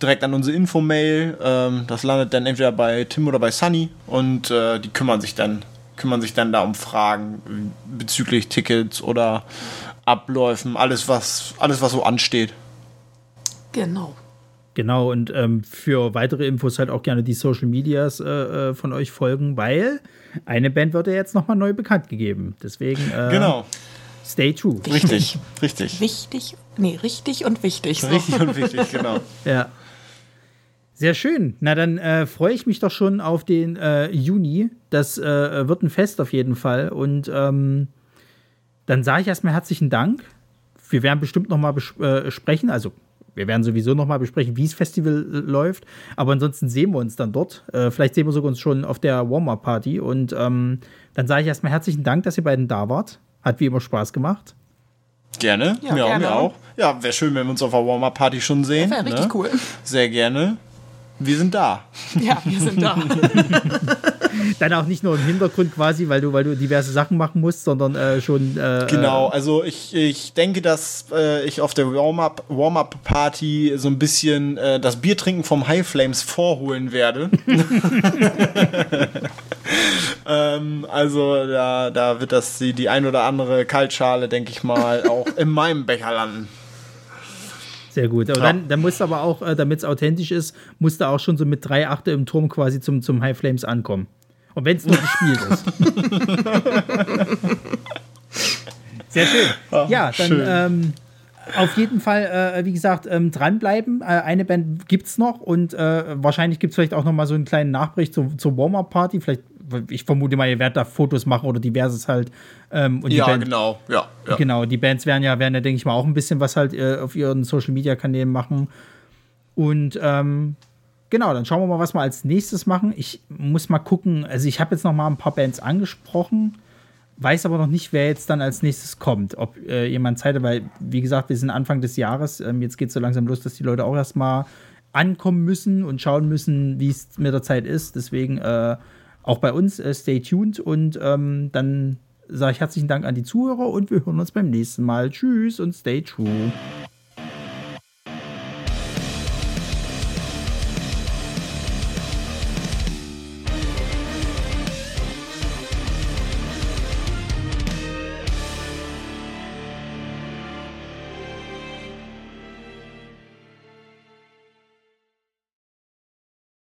direkt an unsere Infomail. Ähm, das landet dann entweder bei Tim oder bei Sunny und äh, die kümmern sich dann kümmern sich dann da um Fragen bezüglich Tickets oder Abläufen, alles was alles was so ansteht. genau. Genau, und ähm, für weitere Infos halt auch gerne die Social Medias äh, äh, von euch folgen, weil eine Band wird ja jetzt nochmal neu bekannt gegeben. Deswegen äh, Genau, stay true. richtig, (laughs) richtig. Wichtig, nee, richtig und wichtig. So. Richtig und wichtig, (laughs) genau. Ja. Sehr schön. Na, dann äh, freue ich mich doch schon auf den äh, Juni. Das äh, wird ein Fest auf jeden Fall. Und ähm, dann sage ich erstmal herzlichen Dank. Wir werden bestimmt noch mal bes äh, sprechen. Also, wir werden sowieso noch mal besprechen, wie das Festival äh, läuft. Aber ansonsten sehen wir uns dann dort. Äh, vielleicht sehen wir sogar uns schon auf der Warm-Up-Party. Und ähm, dann sage ich erstmal herzlichen Dank, dass ihr beiden da wart. Hat wie immer Spaß gemacht. Gerne, Ja, ja, gerne. mir auch. Ja, wäre schön, wenn wir uns auf der Warm-Up-Party schon sehen. Wäre richtig ne? cool. Sehr gerne. wir sind da. Ja, wir sind da. (laughs) Dann auch nicht nur im Hintergrund quasi, weil du, weil du diverse Sachen machen musst, sondern äh, schon. Äh, genau, also ich, ich denke, dass äh, ich auf der Warm-Up Warm so ein bisschen äh, das Biertrinken vom High Flames vorholen werde. (laughs) (laughs) ähm, also da, da wird das die, die ein oder andere Kaltschale, denke ich mal, auch in meinem Becher landen. Sehr gut. Aber ja. dann, dann musst du aber auch, äh, damit es authentisch ist, musst du auch schon so mit drei Achte im Turm quasi zum, zum High Flames ankommen. Und wenn es nur gespielt ist. (laughs) Sehr schön. Ach, ja, dann schön. Ähm, auf jeden Fall, äh, wie gesagt, ähm, dranbleiben. Äh, eine Band gibt es noch und äh, wahrscheinlich gibt es vielleicht auch noch mal so einen kleinen Nachbericht zu, zur Warm-Up-Party. Vielleicht ich vermute mal, ihr werdet da Fotos machen oder diverses halt. Ähm, ja, Band, genau, ja, ja, Genau, die Bands werden ja, werden ja, denke ich mal, auch ein bisschen was halt äh, auf ihren Social Media Kanälen machen. Und ähm, genau, dann schauen wir mal, was wir als nächstes machen. Ich muss mal gucken, also ich habe jetzt noch mal ein paar Bands angesprochen, weiß aber noch nicht, wer jetzt dann als nächstes kommt. Ob äh, jemand Zeit hat, weil, wie gesagt, wir sind Anfang des Jahres. Ähm, jetzt geht es so langsam los, dass die Leute auch erstmal ankommen müssen und schauen müssen, wie es mit der Zeit ist. Deswegen äh, auch bei uns äh, stay tuned und ähm, dann sage ich herzlichen Dank an die Zuhörer und wir hören uns beim nächsten Mal. Tschüss und stay true.